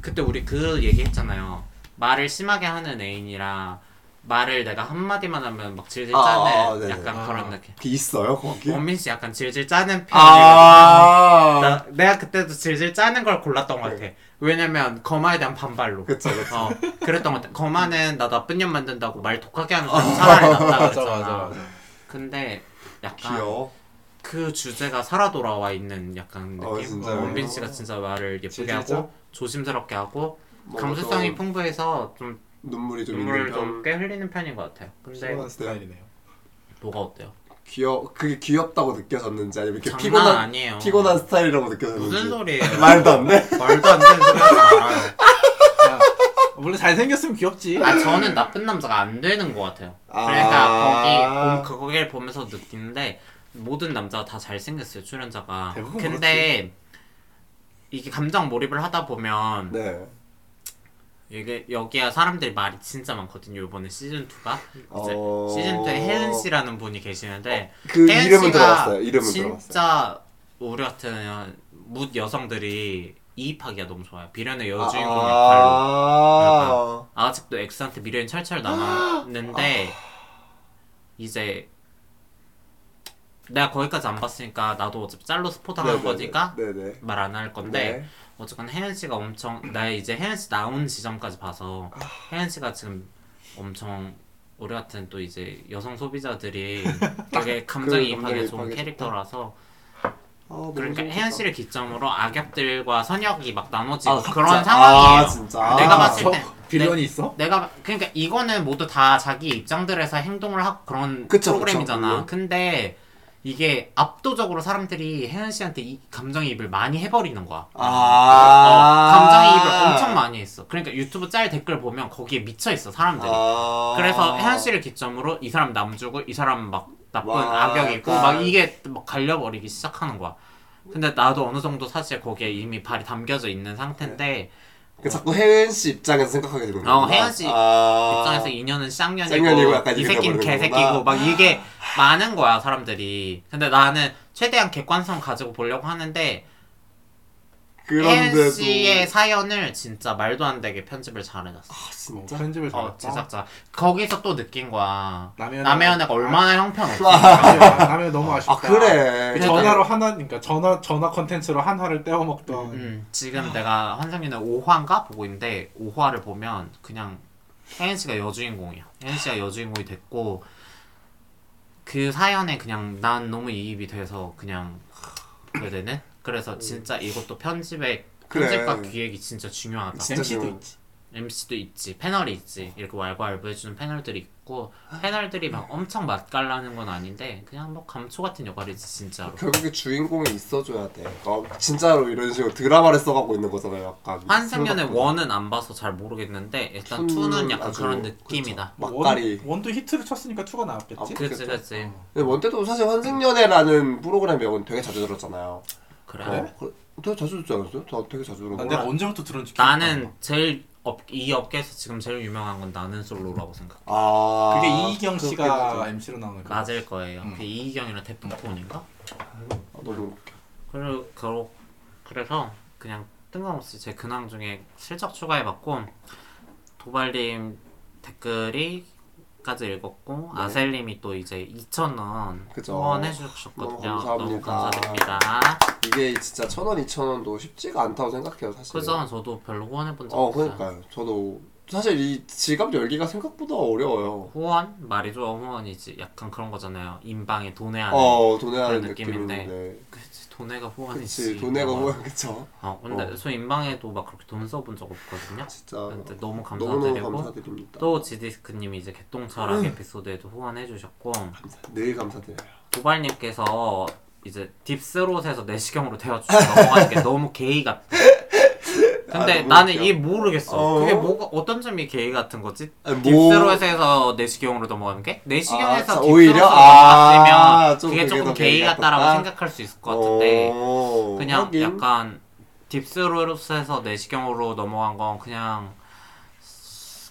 그때 우리 그 얘기했잖아요. 말을 심하게 하는 애인이랑 말을 내가 한 마디만 하면 막 질질 아, 짜는 아, 네네. 약간 아. 그런 느낌 그 있어요 거기 원빈 씨 약간 질질 짜는 편이거든. 아 나, 내가 그때도 질질 짜는 걸 골랐던 것 같아. 왜냐면 거마에 대한 반발로. 그쵸 그쵸 어, 그랬던 것 같아. 거마는 나 나쁜 년 만든다고 말 독하게 하는 사람 차라리 낫다 맞아 그랬잖아. 맞아 맞아. 근데 약간 귀여워 그 주제가 살아 돌아와 있는 약간 느낌. 어, 진짜요? 원빈 씨가 진짜 말을 예쁘게 질질 하고 조심스럽게 하고 뭔가 감수성이 좀 풍부해서 좀 눈물이 좀 눈물을 있는 좀편꽤 흘리는 편인 것 같아요. 근데 시원한 스타일이네요. 뭐가 어때요? 귀여 그게 귀엽다고 느껴졌는지 아니면 이렇게 장난 피곤한 아니에요. 피곤한 스타일이라고 느껴졌는지 무슨 소리예요? 말도 안 돼? 말도 안 되는 소리 하지 말아요. 야, 원래 잘생겼으면 귀엽지. 아 저는 나쁜 남자가 안 되는 것 같아요. 그러니까 거기 봄- 거기를 보면서 느끼는데 모든 남자가 다 잘생겼어요 출연자가. 대부분 근데 이게 감정 몰입을 하다 보면 네 이게 여기야 사람들이 말이 진짜 많거든요. 이번에 시즌 2가 이제 어... 시즌 2에 혜은 씨라는 분이 계시는데 그 혜은 이름은 들어봤어요 이름은 들어봤어요 진짜 우리 같은 묻 여성들이 이입하기가 너무 좋아요. 비련의 여주인공 역할로. 아, 아직도 엑스한테 미련이 철철 남았는데 이제 내가 거기까지 안 봤으니까 나도 어차피 짤로 스포 당하는 네네네. 거니까 네네 말안 할 건데 네. 어쨌건 혜연 씨가 엄청 나 이제 혜연 씨 나온 지점까지 봐서 혜연 씨가 지금 엄청 우리 같은 또 이제 여성 소비자들이 되게 감정이 입하게 감정이입하게 좋은 좋다. 캐릭터라서 아, 그러니까. 혜연 씨를 기점으로 악역들과 선역이 막 나눠지고 아, 그런? 상황이에요. 아, 진짜 내가 아, 봤을 저때 빌런이 있어? 내가 그러니까 이거는 모두 다 자기 입장들에서 행동을 하고 그런 그쵸, 프로그램이잖아. 그쵸, 물론. 근데 이게 압도적으로 사람들이 혜연 씨한테 이 감정이입을 많이 해버리는 거야. 아 어, 감정이입을 엄청 많이 했어. 그러니까 유튜브 짤 댓글 보면 거기에 미쳐 있어 사람들이. 아... 그래서 혜연 씨를 기점으로 이 사람 남주고 이 사람 막 나쁜 와, 악역이고 약간- 막 이게 막 갈려버리기 시작하는 거야. 근데 나도 어느 정도 사실 거기에 이미 발이 담겨져 있는 상태인데 그 자꾸 혜은 씨 입장에서 생각하게 되는 거야. 어, 혜은 씨 아... 입장에서 인연은 쌍년이고 쌍년이고 약간 이 이렇게 새끼는 개새끼고. 막 이게 많은 거야 사람들이 근데 나는 최대한 객관성 가지고 보려고 하는데 그런데도 씨의 사연을 진짜 말도 안 되게 편집을 잘 해놨어 아, 어, 진짜 편집을 잘했다. 어 제작자 거기서 또 느낀 거야 남의 남의 연애가- 연애가 얼마나 형편없어 남의 너무 아쉽다. 아 그래. 그 전화로 하나, 그러니까 전화 전화 컨텐츠로 한 화를 떼어 먹던. 음, 지금 내가 환상연애 5화인가 보고 있는데 5화를 보면 그냥 혜은 씨가 여주인공이야. 혜은 씨가 여주인공이 됐고 그 사연에 그냥 난 너무 이입이 돼서 그냥 보게 되는. 그래서 진짜 이것도 편집에 그래. 편집과 기획이 진짜 중요하다. 진짜 MC도 중요해. 있지. MC도 있지, 패널이 있지. 이렇게 왈가왈부 해주는 패널들이 있고 패널들이 막 엄청 맛깔나는 건 아닌데 그냥 뭐 감초 같은 역할이지 진짜로. 결국에 주인공이 있어줘야 돼. 어, 진짜로 이런 식으로 드라마를 써가고 있는 거잖아요. 약간. 생각보다. one은 안 봐서 잘 모르겠는데 일단 two는 약간 아주 그런 느낌이다. 막가리. one, one도 히트를 쳤으니까 two가 나왔겠지. 아, 그치. 그치. 근데 one 때도 사실 환승연애라는 프로그램 명은 되게 자주 들었잖아요. 그래. 어, 그, 되게 자주 듣지 않았어요? 저 되게 자주 난 거. 내가 언제부터 들었는지 기억이 안 나. 나는 제일 업, 이 업계에서 지금 제일 유명한 건 나는 솔로라고 생각. 아. 그게 이희경 씨가. MC로 나오는 거. 맞을 거예요. 음. 그 이희경이랑 태풍폰인가? 아, 너무 웃겨. 그래 그러, 그래서 그냥 뜬금없이 제 근황 중에 실적 추가해봤고 도발님 댓글이 까지 읽었고 네. 아셀님이 또 이제 2,000원 그죠. 후원해 주셨거든요. 너무 감사합니다. 이게 진짜 천 원, 이천 원도 쉽지가 않다고 생각해요, 사실. 그죠? 저도 별로 후원해 본적 어, 없어요. 그러니까요. 저도 사실 이 지갑 열기가 생각보다 어려워요. 후원? 말이 좋아 후원이지. 약간 그런 거잖아요. 인방에 돈에 안에. 어, 돈에 하는 느낌인데. 느 돈에가 후원이지. 그치, 어. 후원, 그쵸. 어, 근데 어. 저 인방에도 막 그렇게 돈 써본 적 없거든요. 진짜. 근데 너무 감사드리고 감사드립니다. 또 지디스크님이 이제 개똥철학 음. 에피소드에도 후원해주셨고 감사, 늘 감사드려요. 도발님께서 이제 딥스롯에서 내시경으로 넘어가는 게 너무 게이 같아. 근데 아, 너무 나는. 이해 모르겠어. 어. 그게 뭐가 어떤 점이 게이 같은 거지? 아니, 뭐- 딥스롯에서 내시경으로 넘어가는 게? 내시경에서 아, 오히려? 넘어갔으면 아, 좀 그게 그게 조금 더 게이 게이 같다라고? 생각할 수 있을 것 같은데 어, 그냥 하긴. 약간 딥스롯에서 내시경으로 넘어간 건 그냥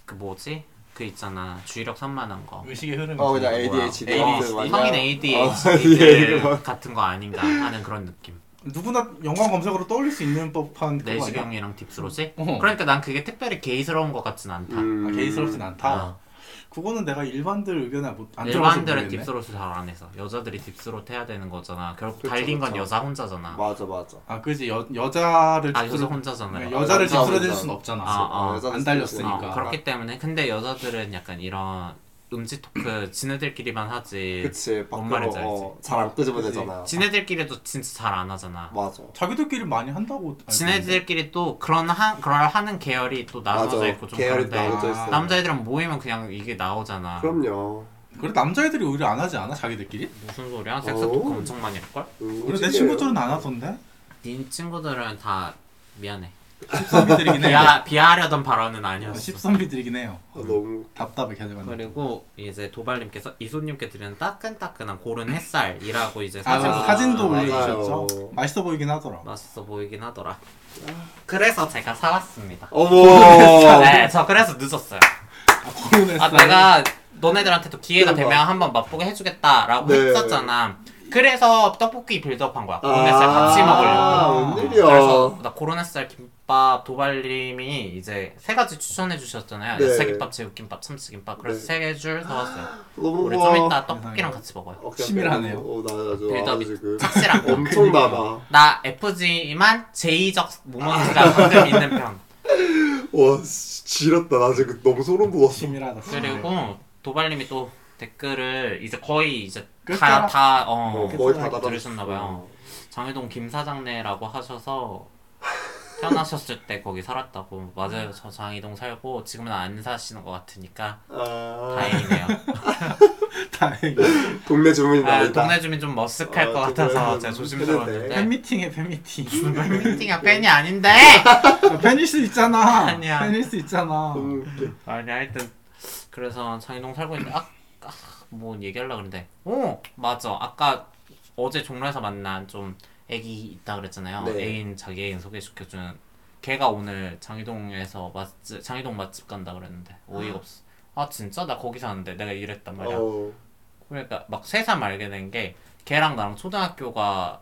그 뭐지? 그 있잖아 주의력 산만한 거 의식의 흐름이. 어, 그냥 뭐야. ADHD. ADHD 맞아요. 성인 어, ADHD 이거. 같은 거 아닌가 하는 그런 느낌 누구나 연관 검색으로 떠올릴 수 있는 법한 그거 아니야? 내시경이랑 deep throat이? 어. 그러니까 난 그게 특별히 게이스러운 것 같진 않다 음. 아, 게이스럽진 않다. 어. 그거는 내가 일반들 의견을 못, 안 들어봐서 일반들은 모르겠네. deep throat을 잘 안 해서 여자들이 deep throat 해야 되는 거잖아 결국 그쵸, 달린 건 그쵸. 여자 혼자잖아 맞아, 맞아. 아 그지 여 여자를 아 여자 deep throat 혼자잖아요 그러니까 여자를 여자 딥스로 해줄 혼자. 순 없잖아. 아, 아. 여자들 안 달렸으니까. 어, 그렇기 때문에 근데 여자들은 약간 이런 음지 토크 지네들끼리만 하지 그치, 뭔 말인지 알지? 어, 잘안 끄집어내잖아. 지네들끼리도 진짜 잘 안 하잖아 맞아. 자기들끼리 많이 한다고. 알고 지네들끼리 또 그런 하, 그런 하는 계열이 또 나눠져 맞아. 있고 좀 계열이 그런데 나눠져 있어. 남자애들은 모이면 그냥 이게 나오잖아 그럼요. 그래 남자애들이 오히려 안 하지 않아 자기들끼리? 무슨 소리야? 섹스 오. 토크 엄청 많이 할걸? 음, 그래 내. 친구들은 안 하던데. 네 친구들은 다 미안해 십선비들이긴 해. 비하, 비하하려던 발언은 아니었어 십선비들이긴 해요. 아, 너무 답답해 계속 그리고 이제 도발님께서 이소님께 드리는 따끈따끈한 고른 햇살이라고 이제 아, 사진 그 사진도. 올려주셨죠. 맛있어 보이긴 하더라. 맛있어 보이긴 하더라 그래서 제가 사왔습니다 어머. 네, 저 그래서 늦었어요. 아, 고른 아, 햇살. 내가 너네들한테도 기회가 대박. 되면 한번 맛보게 해주겠다라고 네. 했었잖아. 그래서 떡볶이 빌드업한 거야. 아, 고로네살 같이 먹으려고. 웬일이야. 그래서 나 고로네살 김 밥 도발님이 이제 세 가지 추천해 주셨잖아요. 네. 야채김밥, 제육김밥, 참치김밥. 그래서 네. 세줄 사왔어요. 너무 우리. 좀 이따 떡볶이랑 같이 먹어요. 어, 치밀하네요. 어, 나 지금 착실한 거. 엄청나다. 나 F지만 제2적 모먼트가 방금 있는 편. 와, 씨, 지렸다. 나 지금 너무 소름 돋았어. 치밀하다. 그리고 도발님이 또 댓글을 이제 거의 이제 끝자락? 다다 어, 어, 거의 다 들으셨나봐요. 장해동 김 사장네라고 하셔서 태어나셨을 때 거기 살았다고 맞아요. 저 장희동 살고 지금은 안 사시는 것 같으니까 아, 다행이네요. 다행히. 동네 주민이 아. 동네 주민 좀 머쓱할 아, 것 같아서 주민 제가. 조심스러웠는데 팬미팅해 팬미팅. 팬미팅이야 팬이 아닌데 야, 팬일 수 있잖아. 아니야. 팬일 수 있잖아. 너무 웃겨. 아니 하여튼 그래서 장희동 살고 있는데 아, 아, 뭐 얘기하려고 그랬는데 오 맞아 아까 어제 종로에서 만난 좀 애기 있다 그랬잖아요 네. 애인 자기 애인 소개시켜주는 걔가 오늘 장이동에서 맛집 장이동 맛집 간다 그랬는데 어이가 없어. 아 진짜 나 거기 사는데 내가 이랬단 말이야. 어. 그러니까 막 새삼 알게 된 게 걔랑 나랑 초등학교가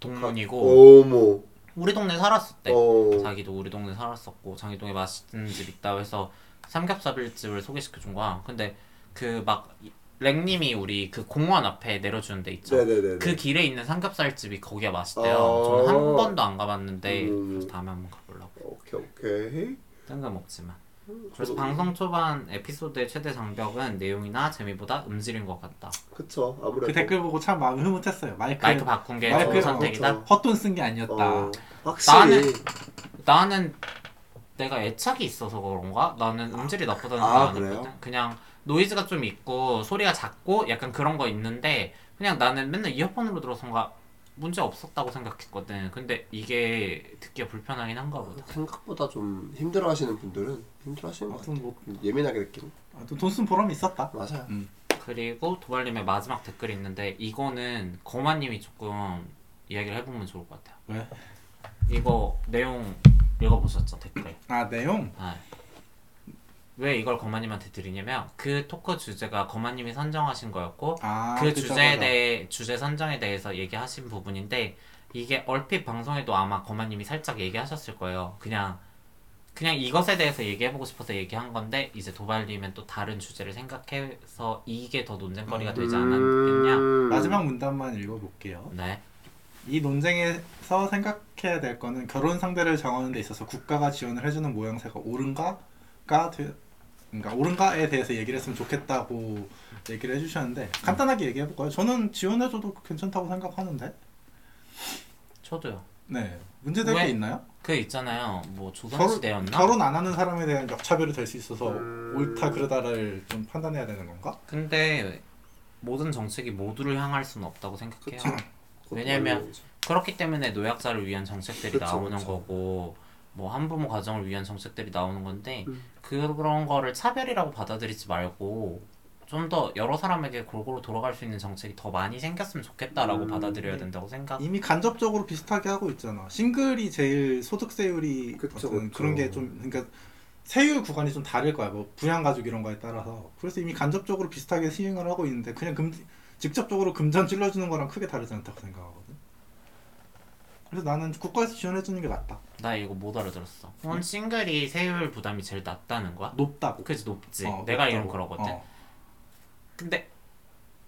동문이고 어머. 우리 동네 살았을 때 어. 자기도 우리 동네 살았었고 장이동에 맛있는 집 있다고 해서 삼겹살집을 소개시켜 준 거야. 근데 그 막 랭님이 우리 그 공원 앞에 내려주는 데 있죠. 네네네. 그 길에 있는 삼겹살집이 거기가 맛있대요. 아. 저는 한 번도 안 가봤는데 음. 그래서 다음에 한번 가보려고. 오케이 오케이. 뜬금없지만. 그래서 저도- 방송 초반 에피소드의 최대 장벽은 내용이나 재미보다 음질인 것 같다. 그쵸 아무래도. 그 댓글 보고 참 마음이 흐뭇했어요. 마이크, 마이크 바꾼 게 마이크 좋은 선택이다. 헛돈 쓴 게 아니었다. 어, 확실히. 나는 내가 애착이 있어서 그런가? 나는 음질이 나쁘다는 아, 생각 안 그래요? 했거든. 그냥 노이즈가 좀 있고 소리가 작고 약간 그런 거 있는데 그냥 나는 맨날 이어폰으로 들어서가 문제 없었다고 생각했거든. 근데 이게 듣기가 불편하긴 한가 보다. 생각보다 좀 힘들어하시는 분들은 힘들어하시는 것 같아요. 아무튼 뭐 예민하게 느끼는. 돈쓴 보람이 있었다. 맞아요. 음. 그리고 도발님의 마지막 댓글이 있는데 이거는 거마님이 조금 이야기를 해보면 좋을 것 같아요. 왜? 이거 내용 읽어보셨죠 댓글? 아 내용. 아. 왜 이걸 거마님한테 드리냐면 그 토크 주제가 거마님이 선정하신 거였고 아 그 그쵸, 주제에 그쵸. 대해 주제 선정에 대해서 얘기하신 부분인데 이게 얼핏 방송에도 아마 거마님이 살짝 얘기하셨을 거예요. 그냥 그냥 이것에 대해서 얘기해보고 싶어서 얘기한 건데 이제 도발님은 또 다른 주제를 생각해서 이게 더 논쟁거리가 되지 않았겠냐? 음. 마지막 문단만 읽어볼게요. 네. 이 논쟁에서 생각해야 될 거는 결혼 상대를 정하는 데 있어서 국가가 지원을 해주는 모양새가 옳은가가 되, 그러니까 옳은가에 대해서 얘기를 했으면 좋겠다고 얘기를 해주셨는데 간단하게 얘기해 볼까요? 저는 지원해줘도 괜찮다고 생각하는데. 저도요. 네. 문제될 왜? 게 있나요? 그 있잖아요. 뭐 조선시대였나? 결혼 안 하는 사람에 대한 역차별이 될 수 있어서 음. 옳다 그르다를 좀 판단해야 되는 건가? 근데 모든 정책이 모두를 향할 수는 없다고 생각해요. 왜냐면 그렇기 때문에 노약자를 위한 정책들이 그쵸, 나오는 그쵸. 거고 뭐 한부모 가정을 위한 정책들이 나오는 건데 음. 그런 거를 차별이라고 받아들이지 말고 좀 더 여러 사람에게 골고루 돌아갈 수 있는 정책이 더 많이 생겼으면 좋겠다라고 음. 받아들여야 된다고 생각. 이미 간접적으로 비슷하게 하고 있잖아. 싱글이 제일 소득세율이 그쵸, 어떤 그쵸. 그런 게 좀 그러니까 세율 구간이 좀 다를 거야. 뭐 부양 가족 이런 거에 따라서. 그래서 이미 간접적으로 비슷하게 시행을 하고 있는데 그냥 금 직접적으로 금전 찔러주는 거랑 크게 다르지 않다고 생각하거든. 그래서 나는 국가에서 지원해 주는 게 낫다. 나 이거 못 알아들었어. 혼 싱글이 세율 부담이 제일 낮다는 거야? 높다고. 그지 높지. 어, 내가 이런 높다고. 그러거든. 어. 근데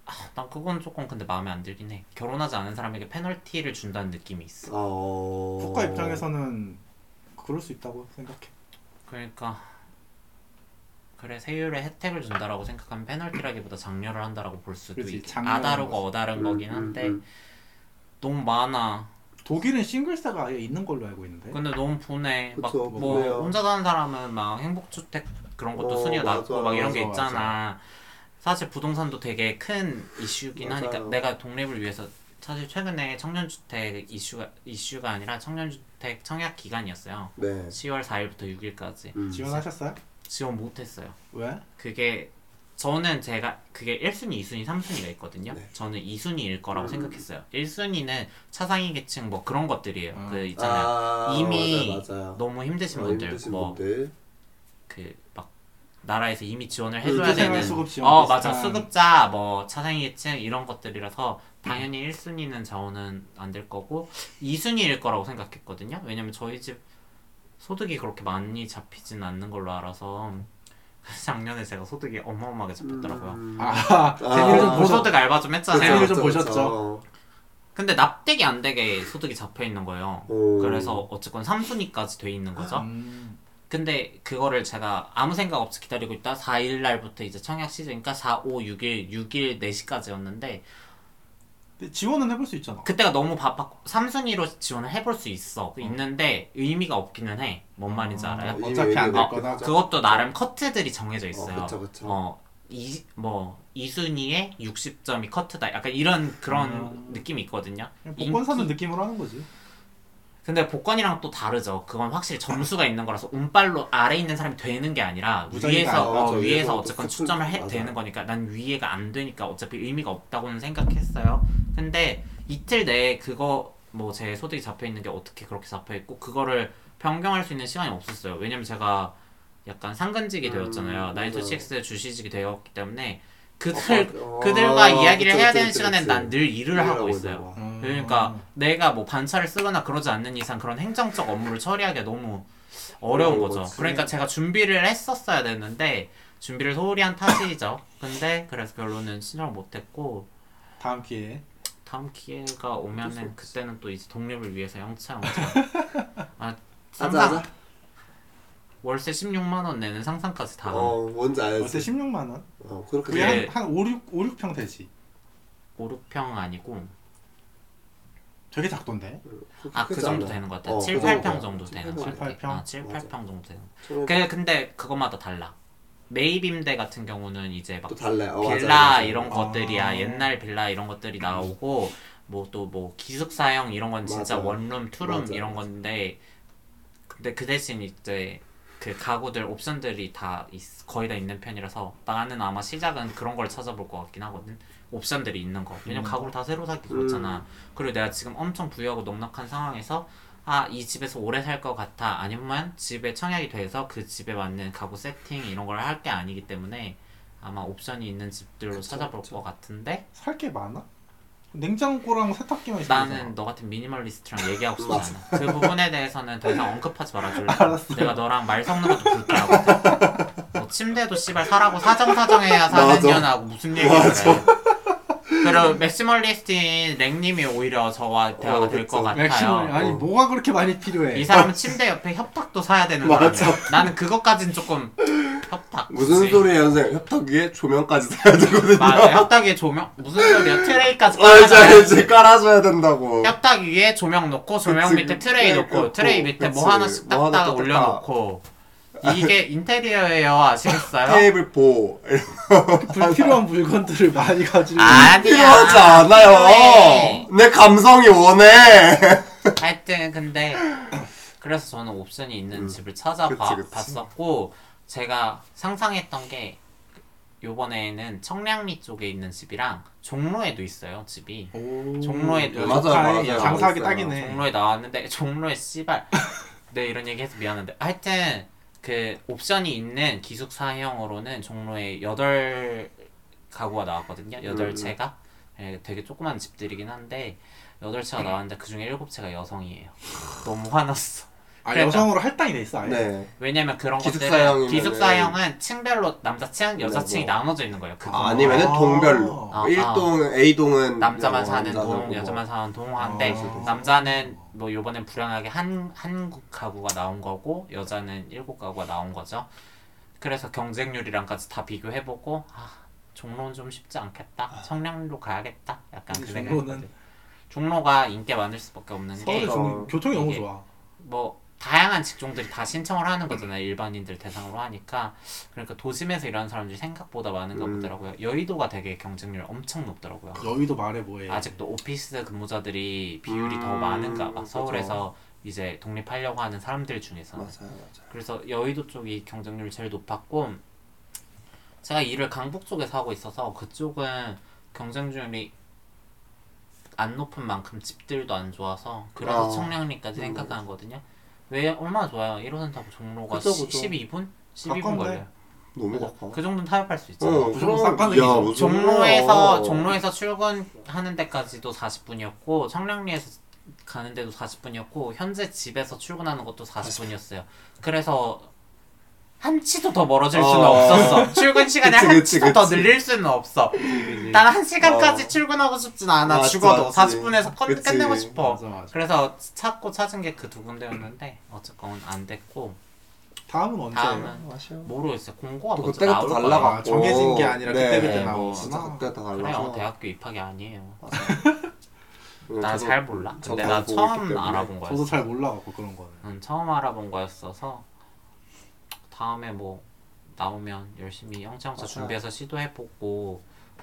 아, 난 그건 조금 근데 마음에 안 들긴 해. 결혼하지 않은 사람에게 페널티를 준다는 느낌이 있어. 어... 국가 입장에서는 그럴 수 있다고 생각해. 그러니까 그래 세율에 혜택을 준다라고 생각하면 페널티라기보다 장려를 한다라고 볼 수도 있. 장려하는 아다르고 거지. 어다른 음, 거긴 음, 한데 음. 너무 많아. 독일은 싱글세가 아예 있는 걸로 알고 있는데. 근데 너무 분해. 막 그쵸, 뭐 분해요. 혼자 사는 사람은 막 행복주택 그런 것도 어, 순위가 맞아, 낮고 막 이런 게 맞아, 있잖아. 사실 부동산도 되게 큰 이슈긴 맞아요. 하니까 내가 독립을 위해서 사실 최근에 청년주택 이슈가 이슈가 아니라 청년주택 청약 기간이었어요. 네. 10월 4일부터 6일까지 음. 지원하셨어요? 지원 못했어요. 왜? 그게 저는 제가 그게 1순위, 2순위, 3순위가 있거든요. 네. 저는 2순위일 거라고 음. 생각했어요. 1순위는 차상위 계층 뭐 그런 것들이에요. 음. 그 있잖아요. 아, 이미 맞아, 맞아. 너무 힘드신 어, 분들 힘드신 뭐 분들. 그막 나라에서 이미 지원을 그 해줘야 되는 생활수급 지원 어. 맞아 수급자 뭐 차상위 계층 이런 것들이라서 당연히 1순위는 자원은 안 될 거고 2순위일 거라고 생각했거든요. 왜냐면 저희 집 소득이 그렇게 많이 잡히진 않는 걸로 알아서 작년에 제가 소득이 어마어마하게 잡혔더라고요. 음. 아, 재미를 좀 아, 보셨. 고소득 알바 좀 했잖아요. 재미를 좀 그쵸, 그쵸. 보셨죠? 근데 납득이 안 되게 소득이 잡혀 있는 거예요. 오. 그래서 어쨌건 3순위까지 돼 있는 거죠. 음. 근데 그거를 제가 아무 생각 없이 기다리고 있다 4일 날부터 이제 청약 시즌이니까 4, 5, 6일, 6일 4시까지였는데 근데 지원은 해볼 수 있잖아. 그때가 너무 바빴고 3순위로 지원을 해볼 수 있어. 있는데 의미가 없기는 해. 뭔 말인지 아, 알아요? 이미 어차피 안 될 거다. 그것도 나름 커트들이 정해져 있어요. 어, 그쵸, 그쵸. 어, 이, 뭐, 2순위에 60점이 커트다. 약간 이런 그런 음. 느낌이 있거든요. 복권 사는 느낌으로 하는 거지. 근데 복권이랑 또 다르죠. 그건 확실히 점수가 있는 거라서 운빨로 아래 있는 사람이 되는 게 아니라 위에서 어, 위에서 위에서 어쨌건 또 추점을 해. 되는 거니까 난 위에가 안 되니까 어차피 의미가 없다고는 생각했어요. 근데 이틀 내에 그거 뭐 제 소득이 잡혀 있는 게 어떻게 그렇게 잡혀 있고 그거를 변경할 수 있는 시간이 없었어요. 왜냐면 제가 약간 상근직이 음, 되었잖아요. 맞아. 나이토식스 주시직이 되었기 때문에 그들 어, 그들과 어, 이야기를 그치, 해야 그치, 되는 그치, 시간엔 그치. 난늘 일을 하고 있어요. 거야. 음. 그러니까 내가 뭐 반차를 쓰거나 그러지 않는 이상 그런 행정적 업무를 처리하기가 너무 어려운 거죠. 거지. 그러니까 제가 준비를 했었어야 됐는데 준비를 소홀히 한 탓이죠. 근데 그래서 결론은 신청을 못했고 다음 기회에 다음 기회가 오면은 그때는 또 이제 독립을 위해서 영차 영차 아 상상 하자. 월세 16만 원 내는 상상까지 다 어 뭔지 월세 알지. 16만 원. 어 그렇게 그게 그게- 한한 5, 6, 5, 6평 되지. 5, 6평 아니고 되게 작던데. 아 그 크지 정도 않아. 되는 것 같아. 어, 7, 그 8평 정도야. 정도 되는 것 7, 같아. 8평? 아 7, 맞아. 8평 정도 되는 그 근데 그것마다 달라. 매입 임대 같은 경우는 이제 막또 달래. 어, 맞아, 빌라 맞아. 이런 아. 것들이야 옛날 빌라 이런 것들이 나오고 뭐또뭐 기숙사형 이런 건 진짜 맞아. 원룸 투룸 이런. 건데 근데 그 대신 이제 그 가구들 옵션들이 다 있- 거의 다 있는 편이라서 나는 아마 시작은 그런 걸 찾아볼 것 같긴 하거든 옵션들이 있는 거 왜냐면 음. 가구를 다 새로 사기 그렇잖아 그리고 내가 지금 엄청 부유하고 넉넉한 상황에서 아 이 집에서 오래 살 것 같아 아니면 집에 청약이 돼서 그 집에 맞는 가구 세팅 이런 걸 할 게 아니기 때문에 아마 옵션이 있는 집들로 그쵸, 찾아볼 그쵸. 것 같은데 살 게 많아? 냉장고랑 세탁기만 있으면 나는 너 같은 미니멀리스트랑 얘기하고 싶지. 않아 그 부분에 대해서는 더 이상 언급하지 말아줄래 알았어. 내가 너랑 말 섞는 것도 불쾌하거든 뭐 침대도 씨발 사라고 사정사정해야 사는. 년하고 무슨 얘기를. 해 그리고 maximalist인 랭님이 오히려 저와 대화가 어, 될 것. 같아요 maximal 아니 어. 뭐가 그렇게 많이 필요해? 이 사람은 침대 옆에 협탁도 사야 되는 맞아. 사람이야. 나는 그것까진 조금 협탁. 무슨 그치? 소리야 선생님? 협탁 위에 조명까지 사야 되거든요. 맞아. 협탁 위에 조명 무슨 소리야? 트레이까지 알지 깔아놔야 알지 깔아줘야 된다고. 협탁 위에 조명 놓고 조명 그치, 밑에 트레이 놓고 놓고, 트레이 밑에 뭐 그치. 하나씩 뭐 하나 딱딱 딱딱 올려놓고 이게 인테리어예요 아시겠어요? 테이블 보 불필요한 물건들을 많이 가지고 아니야. 필요하지 않아요. 필요해. 내 감성이 원해. 하여튼 근데 그래서 저는 옵션이 있는 음. 집을 찾아봤었고. 제가 상상했던 게 요번에는 청량리 쪽에 있는 집이랑 종로에도 있어요 집이 오, 종로에도 야, 맞아요. 맞아요. 야, 장사하기 있어요. 딱이네. 종로에 나왔는데 종로에 씨발 네 이런 얘기 해서 미안한데 하여튼 그 옵션이 있는 기숙사형으로는 종로에 여덟 가구가 나왔거든요. 여덟 음. 채가. 예, 되게 조그만 집들이긴 한데 여덟 채가 나왔는데 그 중에 일곱 채가 여성이에요. 너무 화났어 아 그러니까. 여성으로 할당이 돼 있어 아예. 네. 왜냐면 그런 것들은 기숙사형이면은- 기숙사형은 층별로 남자 층 여자층이 네, 뭐. 나눠져 있는 거예요 그 아, 아니면은 아. 동별로. 아, 1동 A동은 남자만 뭐 사는 남자 동, 여자만 사는 동한데 아. 남자는 뭐 요번엔 불행하게 한 한국 가구가 나온 거고 여자는 일곱 가구가 나온 거죠. 그래서 경쟁률이랑까지 다 비교해보고 아 종로는 좀 쉽지 않겠다. 청량리로 가야겠다. 약간 그 근데. 종로는 종로가 인기가 많을 수밖에 없는 서울에 게 종, 교통이 너무 이게- 좋아. 뭐 다양한 직종들이 다 신청을 하는 거잖아요. 일반인들 대상으로 하니까 그러니까 도심에서 일하는 사람들이 생각보다 많은가 음. 보더라고요. 여의도가 되게 경쟁률 엄청 높더라고요. 여의도 말해 뭐해. 아직도 오피스 근무자들이 비율이 더 음, 많은가 봐. 그쵸. 서울에서 이제 독립하려고 하는 사람들 중에서. 맞아요, 맞아요. 그래서 여의도 쪽이 경쟁률이 제일 높았고 제가 일을 강북 쪽에서 하고 있어서 그쪽은 경쟁률이 안 높은 만큼 집들도 안 좋아서 그래서 아, 청량리까지 음. 생각하거든요. 왜 얼마나 좋아요. 1호선 타고 종로가 그쵸, 시- 그쵸. 12분? 12분 가까운데. 걸려요. 너무? 가까워. 그 정도는 타협할 수 있잖아. 어, 그 정도 그럼- 쌍가능이죠. 야, 무슨 종로에서. 종로에서 출근하는 데까지도 40분이었고 청량리에서 가는데도 40분이었고 현재 집에서 출근하는 것도 40분이었어요. 그래서 한치도 더 멀어질 수는 어. 없었어. 출근 시간을 그치, 한치도 그치, 더 그치. 늘릴 수는 없어. 난한 시간까지 어. 출근하고 싶진 않아. 맞지, 죽어도 맞지. 40분에서 끝, 그치. 끝내고 싶어. 맞아 맞아. 그래서 찾고 찾은 게 그 두 군데였는데 어쨌건 안 됐고 다음은 언제예요? 다음은 아쉬워. 모르겠어요. 공고가 또 먼저 그때가 나올 또 거예요. 달라가. 아, 정해진 게 아니라 네. 그때 그때 네, 나오구나. 진짜 그때 다 그래요. 달라서. 대학교 입학이 아니에요. 응, 나 저도- 잘 몰라. 저도 근데 나 있기 처음 때문에. 알아본 거였어. 저도 잘 몰라갖고 그런 거는. 응, 처음 알아본 거였어서 다음에 뭐 나오면 열심히 맞아요. 준비해서 시도해보고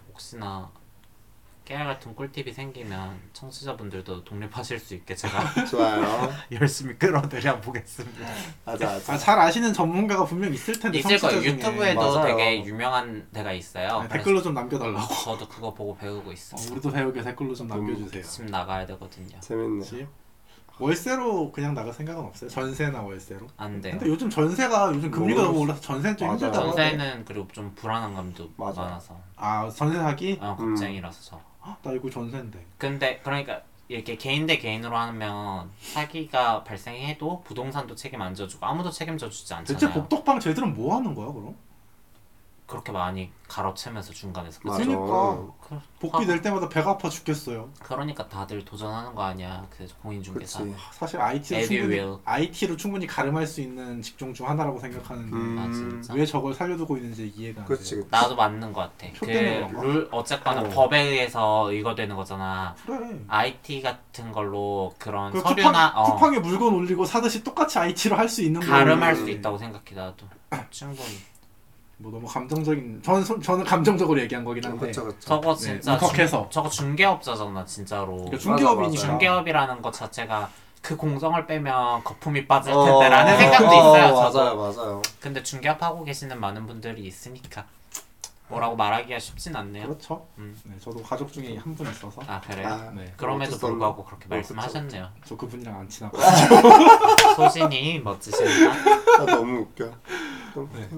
혹시나 깨알 같은 꿀팁이 생기면 청취자분들도 독립하실 수 있게 제가 좋아요. 열심히 끌어들여 보겠습니다. 맞아, 맞아. 아, 잘 아시는 전문가가 분명 있을 텐데 있을 거예요. 유튜브에도 맞아요. 되게 유명한 데가 있어요. 네, 댓글로 좀 남겨달라고. 저도 그거 보고 배우고 어, 있어요. 우리도 배우게 댓글로 좀 남겨주세요. 집 나가야 되거든요. 재밌네. 월세로 그냥 나갈 생각은 없어요. 전세나 월세로. 안 돼요. 근데 요즘 전세가 요즘 금리가 너무 너무 올라서 전세는 좀 맞아. 힘들다고. 전세는 그리고 좀 불안한 감도 맞아. 많아서 아 전세 사기? 아 겁쟁이라서 저. 헉, 나 이거 전세인데. 근데 그러니까 이렇게 개인 대 개인으로 하면 사기가 발생해도 부동산도 책임 안 져주고 아무도 책임져 주지 않잖아요. 대체 복덕방 쟤들은 뭐 하는 거야 그럼? 그렇게 많이 가로채면서 중간에서 맞아. 그러니까 그- 화- 낼 때마다 배가 아파 죽겠어요. 그러니까 다들 도전하는 거 아니야. 그 공인중개사. 그치. 사실 IT로 Every 충분히. IT로 충분히 가름할 수 있는 직종 중 하나라고 생각하는데 음. 아 진짜. 왜 저걸 살려두고 있는지 이해가 안 그치. 돼요. 나도 맞는 것 같아. 표 때문에 그런가? 그룰 어쨌거나 어. 법에 의해서 이거 되는 거잖아. 그래. IT 같은 걸로 그런 그 서류나 쿠팡, 어, 쿠팡에 물건 올리고 사듯이 똑같이 IT로 할 수 있는 가름할. 수 있다고 생각해 나도. 충분히. 뭐 너무 감정적인 저는 손- 저는 감정적으로 얘기한 거긴 한데 그쵸 그쵸. 저거 네, 진짜 울컥해서. 중, 저거 중개업자잖아 진짜로. 그러니까 중개업이니까 맞아. 중개업이라는 것 자체가 그 공정을 빼면 거품이 빠질 어, 텐데라는 생각도 어, 있어요. 저도. 맞아요 맞아요. 근데 중개업 하고 계시는 많은 분들이 있으니까 뭐라고 말하기가 쉽진 않네요. 그렇죠. 음. 네, 저도 가족 중에 한 분 있어서 아 그래요? 아, 네, 그럼에도. 불구하고 그렇게 어, 말씀하셨네요. 저 그분이랑 안 친하고 소신이 멋지십니다. 아, 너무 웃겨. 네.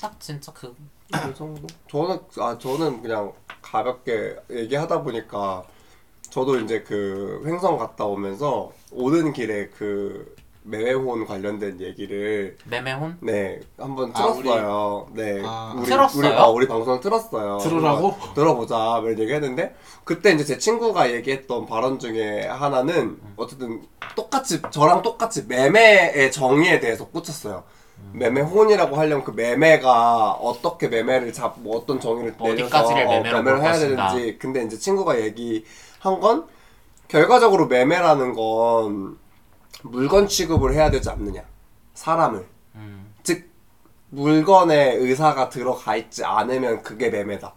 딱 진짜 그그 정도? 저는 아 저는 그냥 가볍게 얘기하다 보니까 저도 이제 그 횡성 갔다 오면서 오는 길에 그 매회혼 관련된 얘기를 매매혼? 네 한번 아, 틀었어요. 네 아, 우리 틀었어요? 우리, 어, 우리 방송 틀었어요. 들으라고? 들어보자 이런 얘기했는데 그때 이제 제 친구가 얘기했던 발언 중에 하나는 어쨌든 똑같이 저랑 똑같이 매매의 정의에 대해서 꽂혔어요. 매매혼이라고 하려면 그 매매가 어떻게 매매를 잡, 뭐 어떤 정의를 내려서 어, 매매를 볼 해야 것인가. 되는지. 근데 이제 친구가 얘기한 건 결과적으로 매매라는 건 물건 취급을 해야 되지 않느냐. 사람을. 음. 즉 물건에 의사가 들어가 있지 않으면 그게 매매다.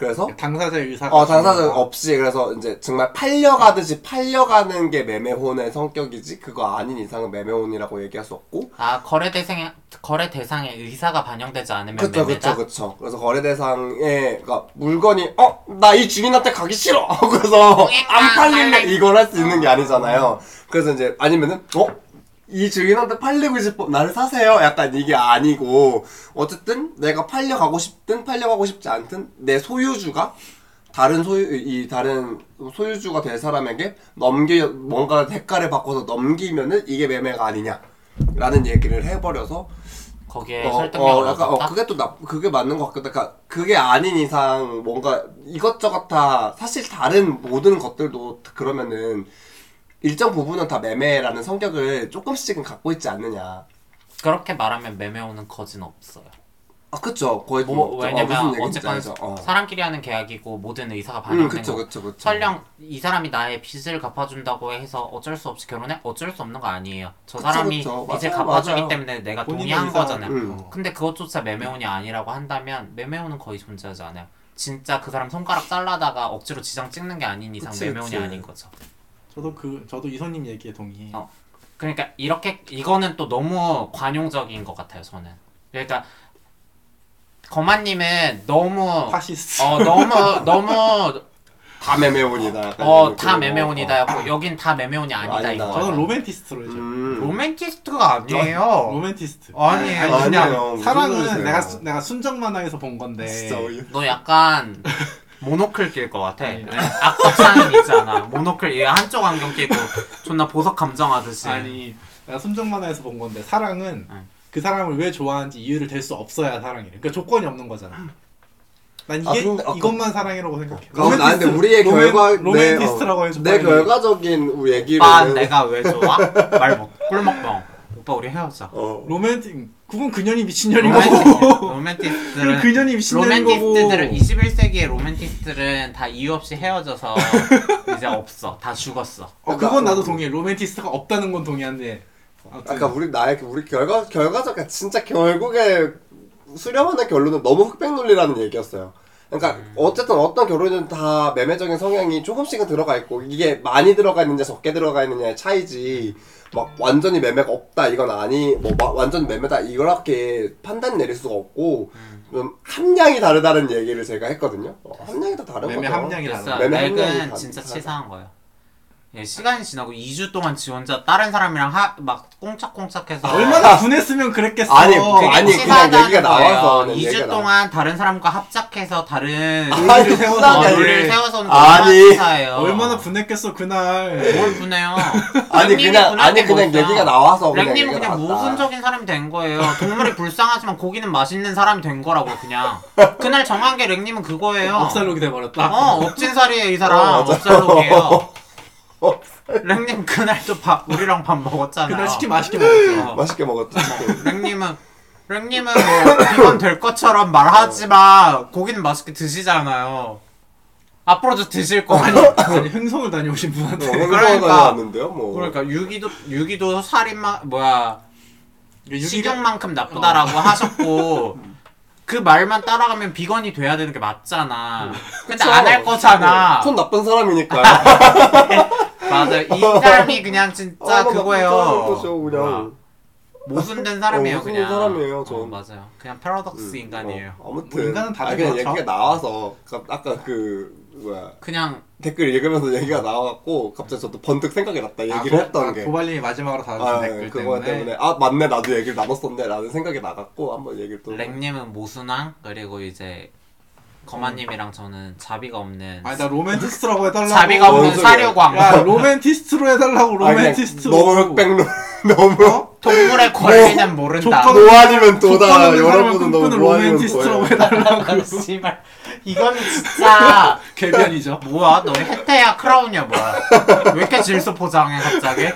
그래서? 당사자의 의사가 어 당사자 중요하다. 없이 그래서 이제 정말 팔려가듯이 팔려가는 게 매매혼의 성격이지? 그거 아닌 이상은 매매혼이라고 얘기할 수 없고. 아 거래 대상에 거래 대상에 의사가 반영되지 않으면 그쵸 매매다. 그쵸. 그쵸 그래서 거래 대상에 그러니까 물건이 어 나 이 주인한테 가기 싫어! 그래서 안 팔릴래 이걸 할 수 있는 게 아니잖아요. 그래서 이제 아니면은 어 이 주인한테 팔리고 싶어 나를 사세요 약간 이게 아니고 어쨌든 내가 팔려가고 싶든 팔려가고 싶지 않든 내 소유주가 다른 소유 이 다른 소유주가 될 사람에게 넘기 뭔가 대가를 바꿔서 넘기면은 이게 매매가 아니냐라는 얘기를 해버려서 거기에 어, 설득력을 어, 약간. 어, 그게 또 나, 그게 맞는 것 같거든. 그러니까 그게 아닌 이상 뭔가 이것저것 다 사실 다른 모든 것들도 그러면은 일정 부분은 다 매매라는 성격을 조금씩은 갖고 있지 않느냐. 그렇게 말하면 매매혼은 거진 없어요. 아, 그쵸. 거의 뭐 뭐, 왜냐면 어, 얘기인지 어쨌건 알죠. 어. 사람끼리 하는 계약이고 모든 의사가 음, 반영된 그쵸, 거. 그쵸, 그쵸. 설령 이 사람이 나의 빚을 갚아준다고 해서 어쩔 수 없이 결혼해? 어쩔 수 없는 거 아니에요. 저 그쵸, 사람이 그쵸. 빚을 맞아요, 갚아주기 맞아요. 때문에 내가 동의한 의사가- 거잖아요. 음. 근데 그것조차 매매혼이 아니라고 한다면 매매혼은 거의 존재하지 않아요. 진짜 그 사람 손가락 잘라다가 억지로 지장 찍는 게 아닌 이상 매매혼이. 아닌 거죠. 저도 그 저도 이소님 얘기에 동의해. 어. 그러니까 이렇게 이거는 또 너무 관용적인 것 같아요. 저는. 그러니까 거만님은 너무 파시스트. 어 너무 너무 다 매매혼이다. 약간 어다 느낌으로. 매매혼이다. 여긴 다 매매혼이 아니다 아니다. 이거. 저는 로맨티스트로 해줘. 음. 로맨티스트가 아니에요. 로맨티스트. 아니에요. 아니, 아니에요. 그냥 무슨 사랑은 소리세요? 내가 수- 내가 순정 만화에서 본 건데. 진짜 어이. 너 약간 monocle 낄 것 같아. 아니, 악덕상인 있잖아. monocle 얘 한쪽 안경 끼고 존나 보석 감정하듯이. 아니 내가 순정 만화에서 본 건데 사랑은 응. 그 사람을 왜 좋아하는지 이유를 댈 수 없어야 사랑이래. 그러니까 조건이 없는 거잖아. 난 이게 아, 근데 아까- 이것만 사랑이라고 생각해. 어, 나 근데 우리의 로맨- 결과 로맨티스트라고 해줘. 내. 결과적인 얘기를 오빠 내가 왜 좋아? 말 못. 꿀먹뻥. 오빠 우리 헤어져. 어. 로맨티 그건 그년이 미친년인 거고. 로맨티스트들은 그년이 미친년인 거고. 로맨티스트들은 21세기의 로맨티스트들은 다 이유 없이 헤어져서 이제 없어. 다 죽었어. 어 그건 나도 동의해. 로맨티스트가 없다는 건 동의한데. 아까 우리 나의 우리 결과 결과적 진짜 결국에 수렴하는 결론은 너무 흑백 논리라는 얘기였어요. 그러니까 어쨌든 어떤 결혼은 다 매매적인 성향이 조금씩은 들어가 있고 이게 많이 들어가 있느냐 적게 들어가 있느냐의 차이지 막 완전히 매매가 없다 이건 아니 뭐 마- 완전 매매다 이렇게 판단 내릴 수가 없고 좀 함량이 다르다는 얘기를 제가 했거든요. 어, 함량이 다 다른 매매 거죠. 함량이 됐어. 다르다. 매매 맥은 함량이 진짜 다- 치사한 거예요. 예, 시간이 지나고 2주 동안 지 혼자 다른 사람이랑 하, 막 꽁짝꽁짝해서 얼마나 분했으면 그랬겠어. 아니, 그게 아니, 그냥 치사하다는 얘기가 나와서 거예요. 그냥 2주 얘기가 동안 다른 사람과 합작해서 다른 아니, 세워서 분하게 어, 아니, 룰을 세워서 오는 거 아니. 얼마나 치사해요. 얼마나 분했겠어 그날. 뭘 분해요? 아니 랭님이 그냥 분할 아니 게 그냥 뭐였어요? 얘기가 나와서 그냥 랭님은 얘기가 그냥 나왔다. 모순적인 사람이 된 거예요. 동물이 불쌍하지만 고기는 맛있는 사람이 된 거라고 그냥. 그날 정한 게 랭님은 그거예요. 업살록이 돼버렸다. 어, 업진살이에요 이 사람. 어, 맞아. 업살록이에요. 어, 랭님 그날도 밥 우리랑 밥 먹었잖아요. 그날 치킨 맛있게 먹었죠. 맛있게 먹었지. 랭님은 랭님은 뭐 이건 될 것처럼 말하지만 고기는 맛있게 드시잖아요. 앞으로도 드실 거 아니? 아니 흥성을 다녀오신 분한테. 그러니까 그러니까. 나왔는데요, 뭐. 그러니까 유기도 유기도 살인마 뭐야 유기가 식용만큼 나쁘다라고 하셨고 그 말만 따라가면 비건이 돼야 되는 게 맞잖아. 근데 안할 거잖아. 손 나쁜 사람이니까. 맞아. 이 사람이 그냥 진짜 아, 그거예요. 거죠, 그냥. 모순된 사람이에요 어, 모순된 그냥. 사람이에요, 전. 어, 맞아요. 그냥 패러독스 음, 인간이에요. 어, 아무튼 뭐 인간은 다들 아, 그냥 그렇죠. 얘기가 나와서 그- 아까 그 뭐야 그냥 댓글 읽으면서 얘기가 나와갖고 갑자기 저도 번뜩 생각이 났다 아, 얘기를 고- 했던 아, 게. 고발님이 마지막으로 달아준 아, 댓글 그거 때문에. 때문에. 아 맞네 나도 얘기를 나눴었네 라는 생각이 나갖고 한번 얘기를 또 랭님은 모순왕 그리고 이제 거마님이랑 저는 자비가 없는 아니 나 로맨티스트라고 해달라고. 자비가 없는 뭔 소리야. 사료광 야 로맨티스트로 해달라고 아, 그냥 로맨티스트로. 너무 흑백로 너무 어? 동물의 권리는 모른다. 조건- 노안이면 도다 족하는 사람을 여러분은 너무 꿈꾸는 노안이면 로맨티스트라고 해달라고. 씨발 이거는 진짜 개변이죠. 뭐야 너 혜태야 크라운이야 뭐야 왜 이렇게 질소 포장해 갑자기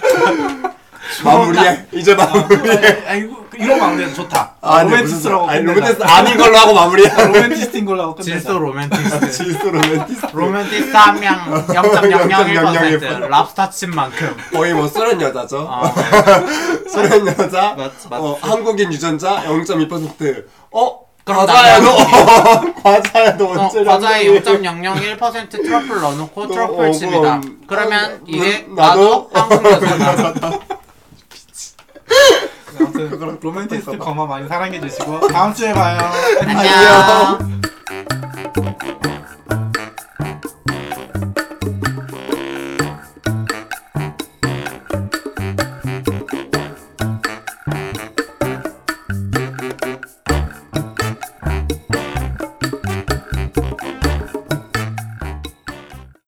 마무리해 이제 마무리해 아니 안 돼. 좋다. 아니, 로맨티스트라고. 무슨- 아니 끝내자. 로맨티스트 아닌 걸로 하고 마무리해 로맨티스트인 걸로 하고 끝내자. 질소 로맨티스트. 질소 로맨티스트. 로맨티스트 한명 0.001% 랍스타 친 만큼. 거의 뭐 쓰는 여자죠? 어, 쓰는 여자? 맞- 맞- 어, 한국인 유전자 0.2% 어? 그럼 과자에도 어, 원체 과자에 0.001% 트러플 넣어놓고 트러플 어, 칩이다. 그럼- 그러면 아, 이게 음, 나도? 나도? 한국 여자다 아무튼 로맨티스트 거만 많이 사랑해주시고 다음 주에 봐요. 안녕.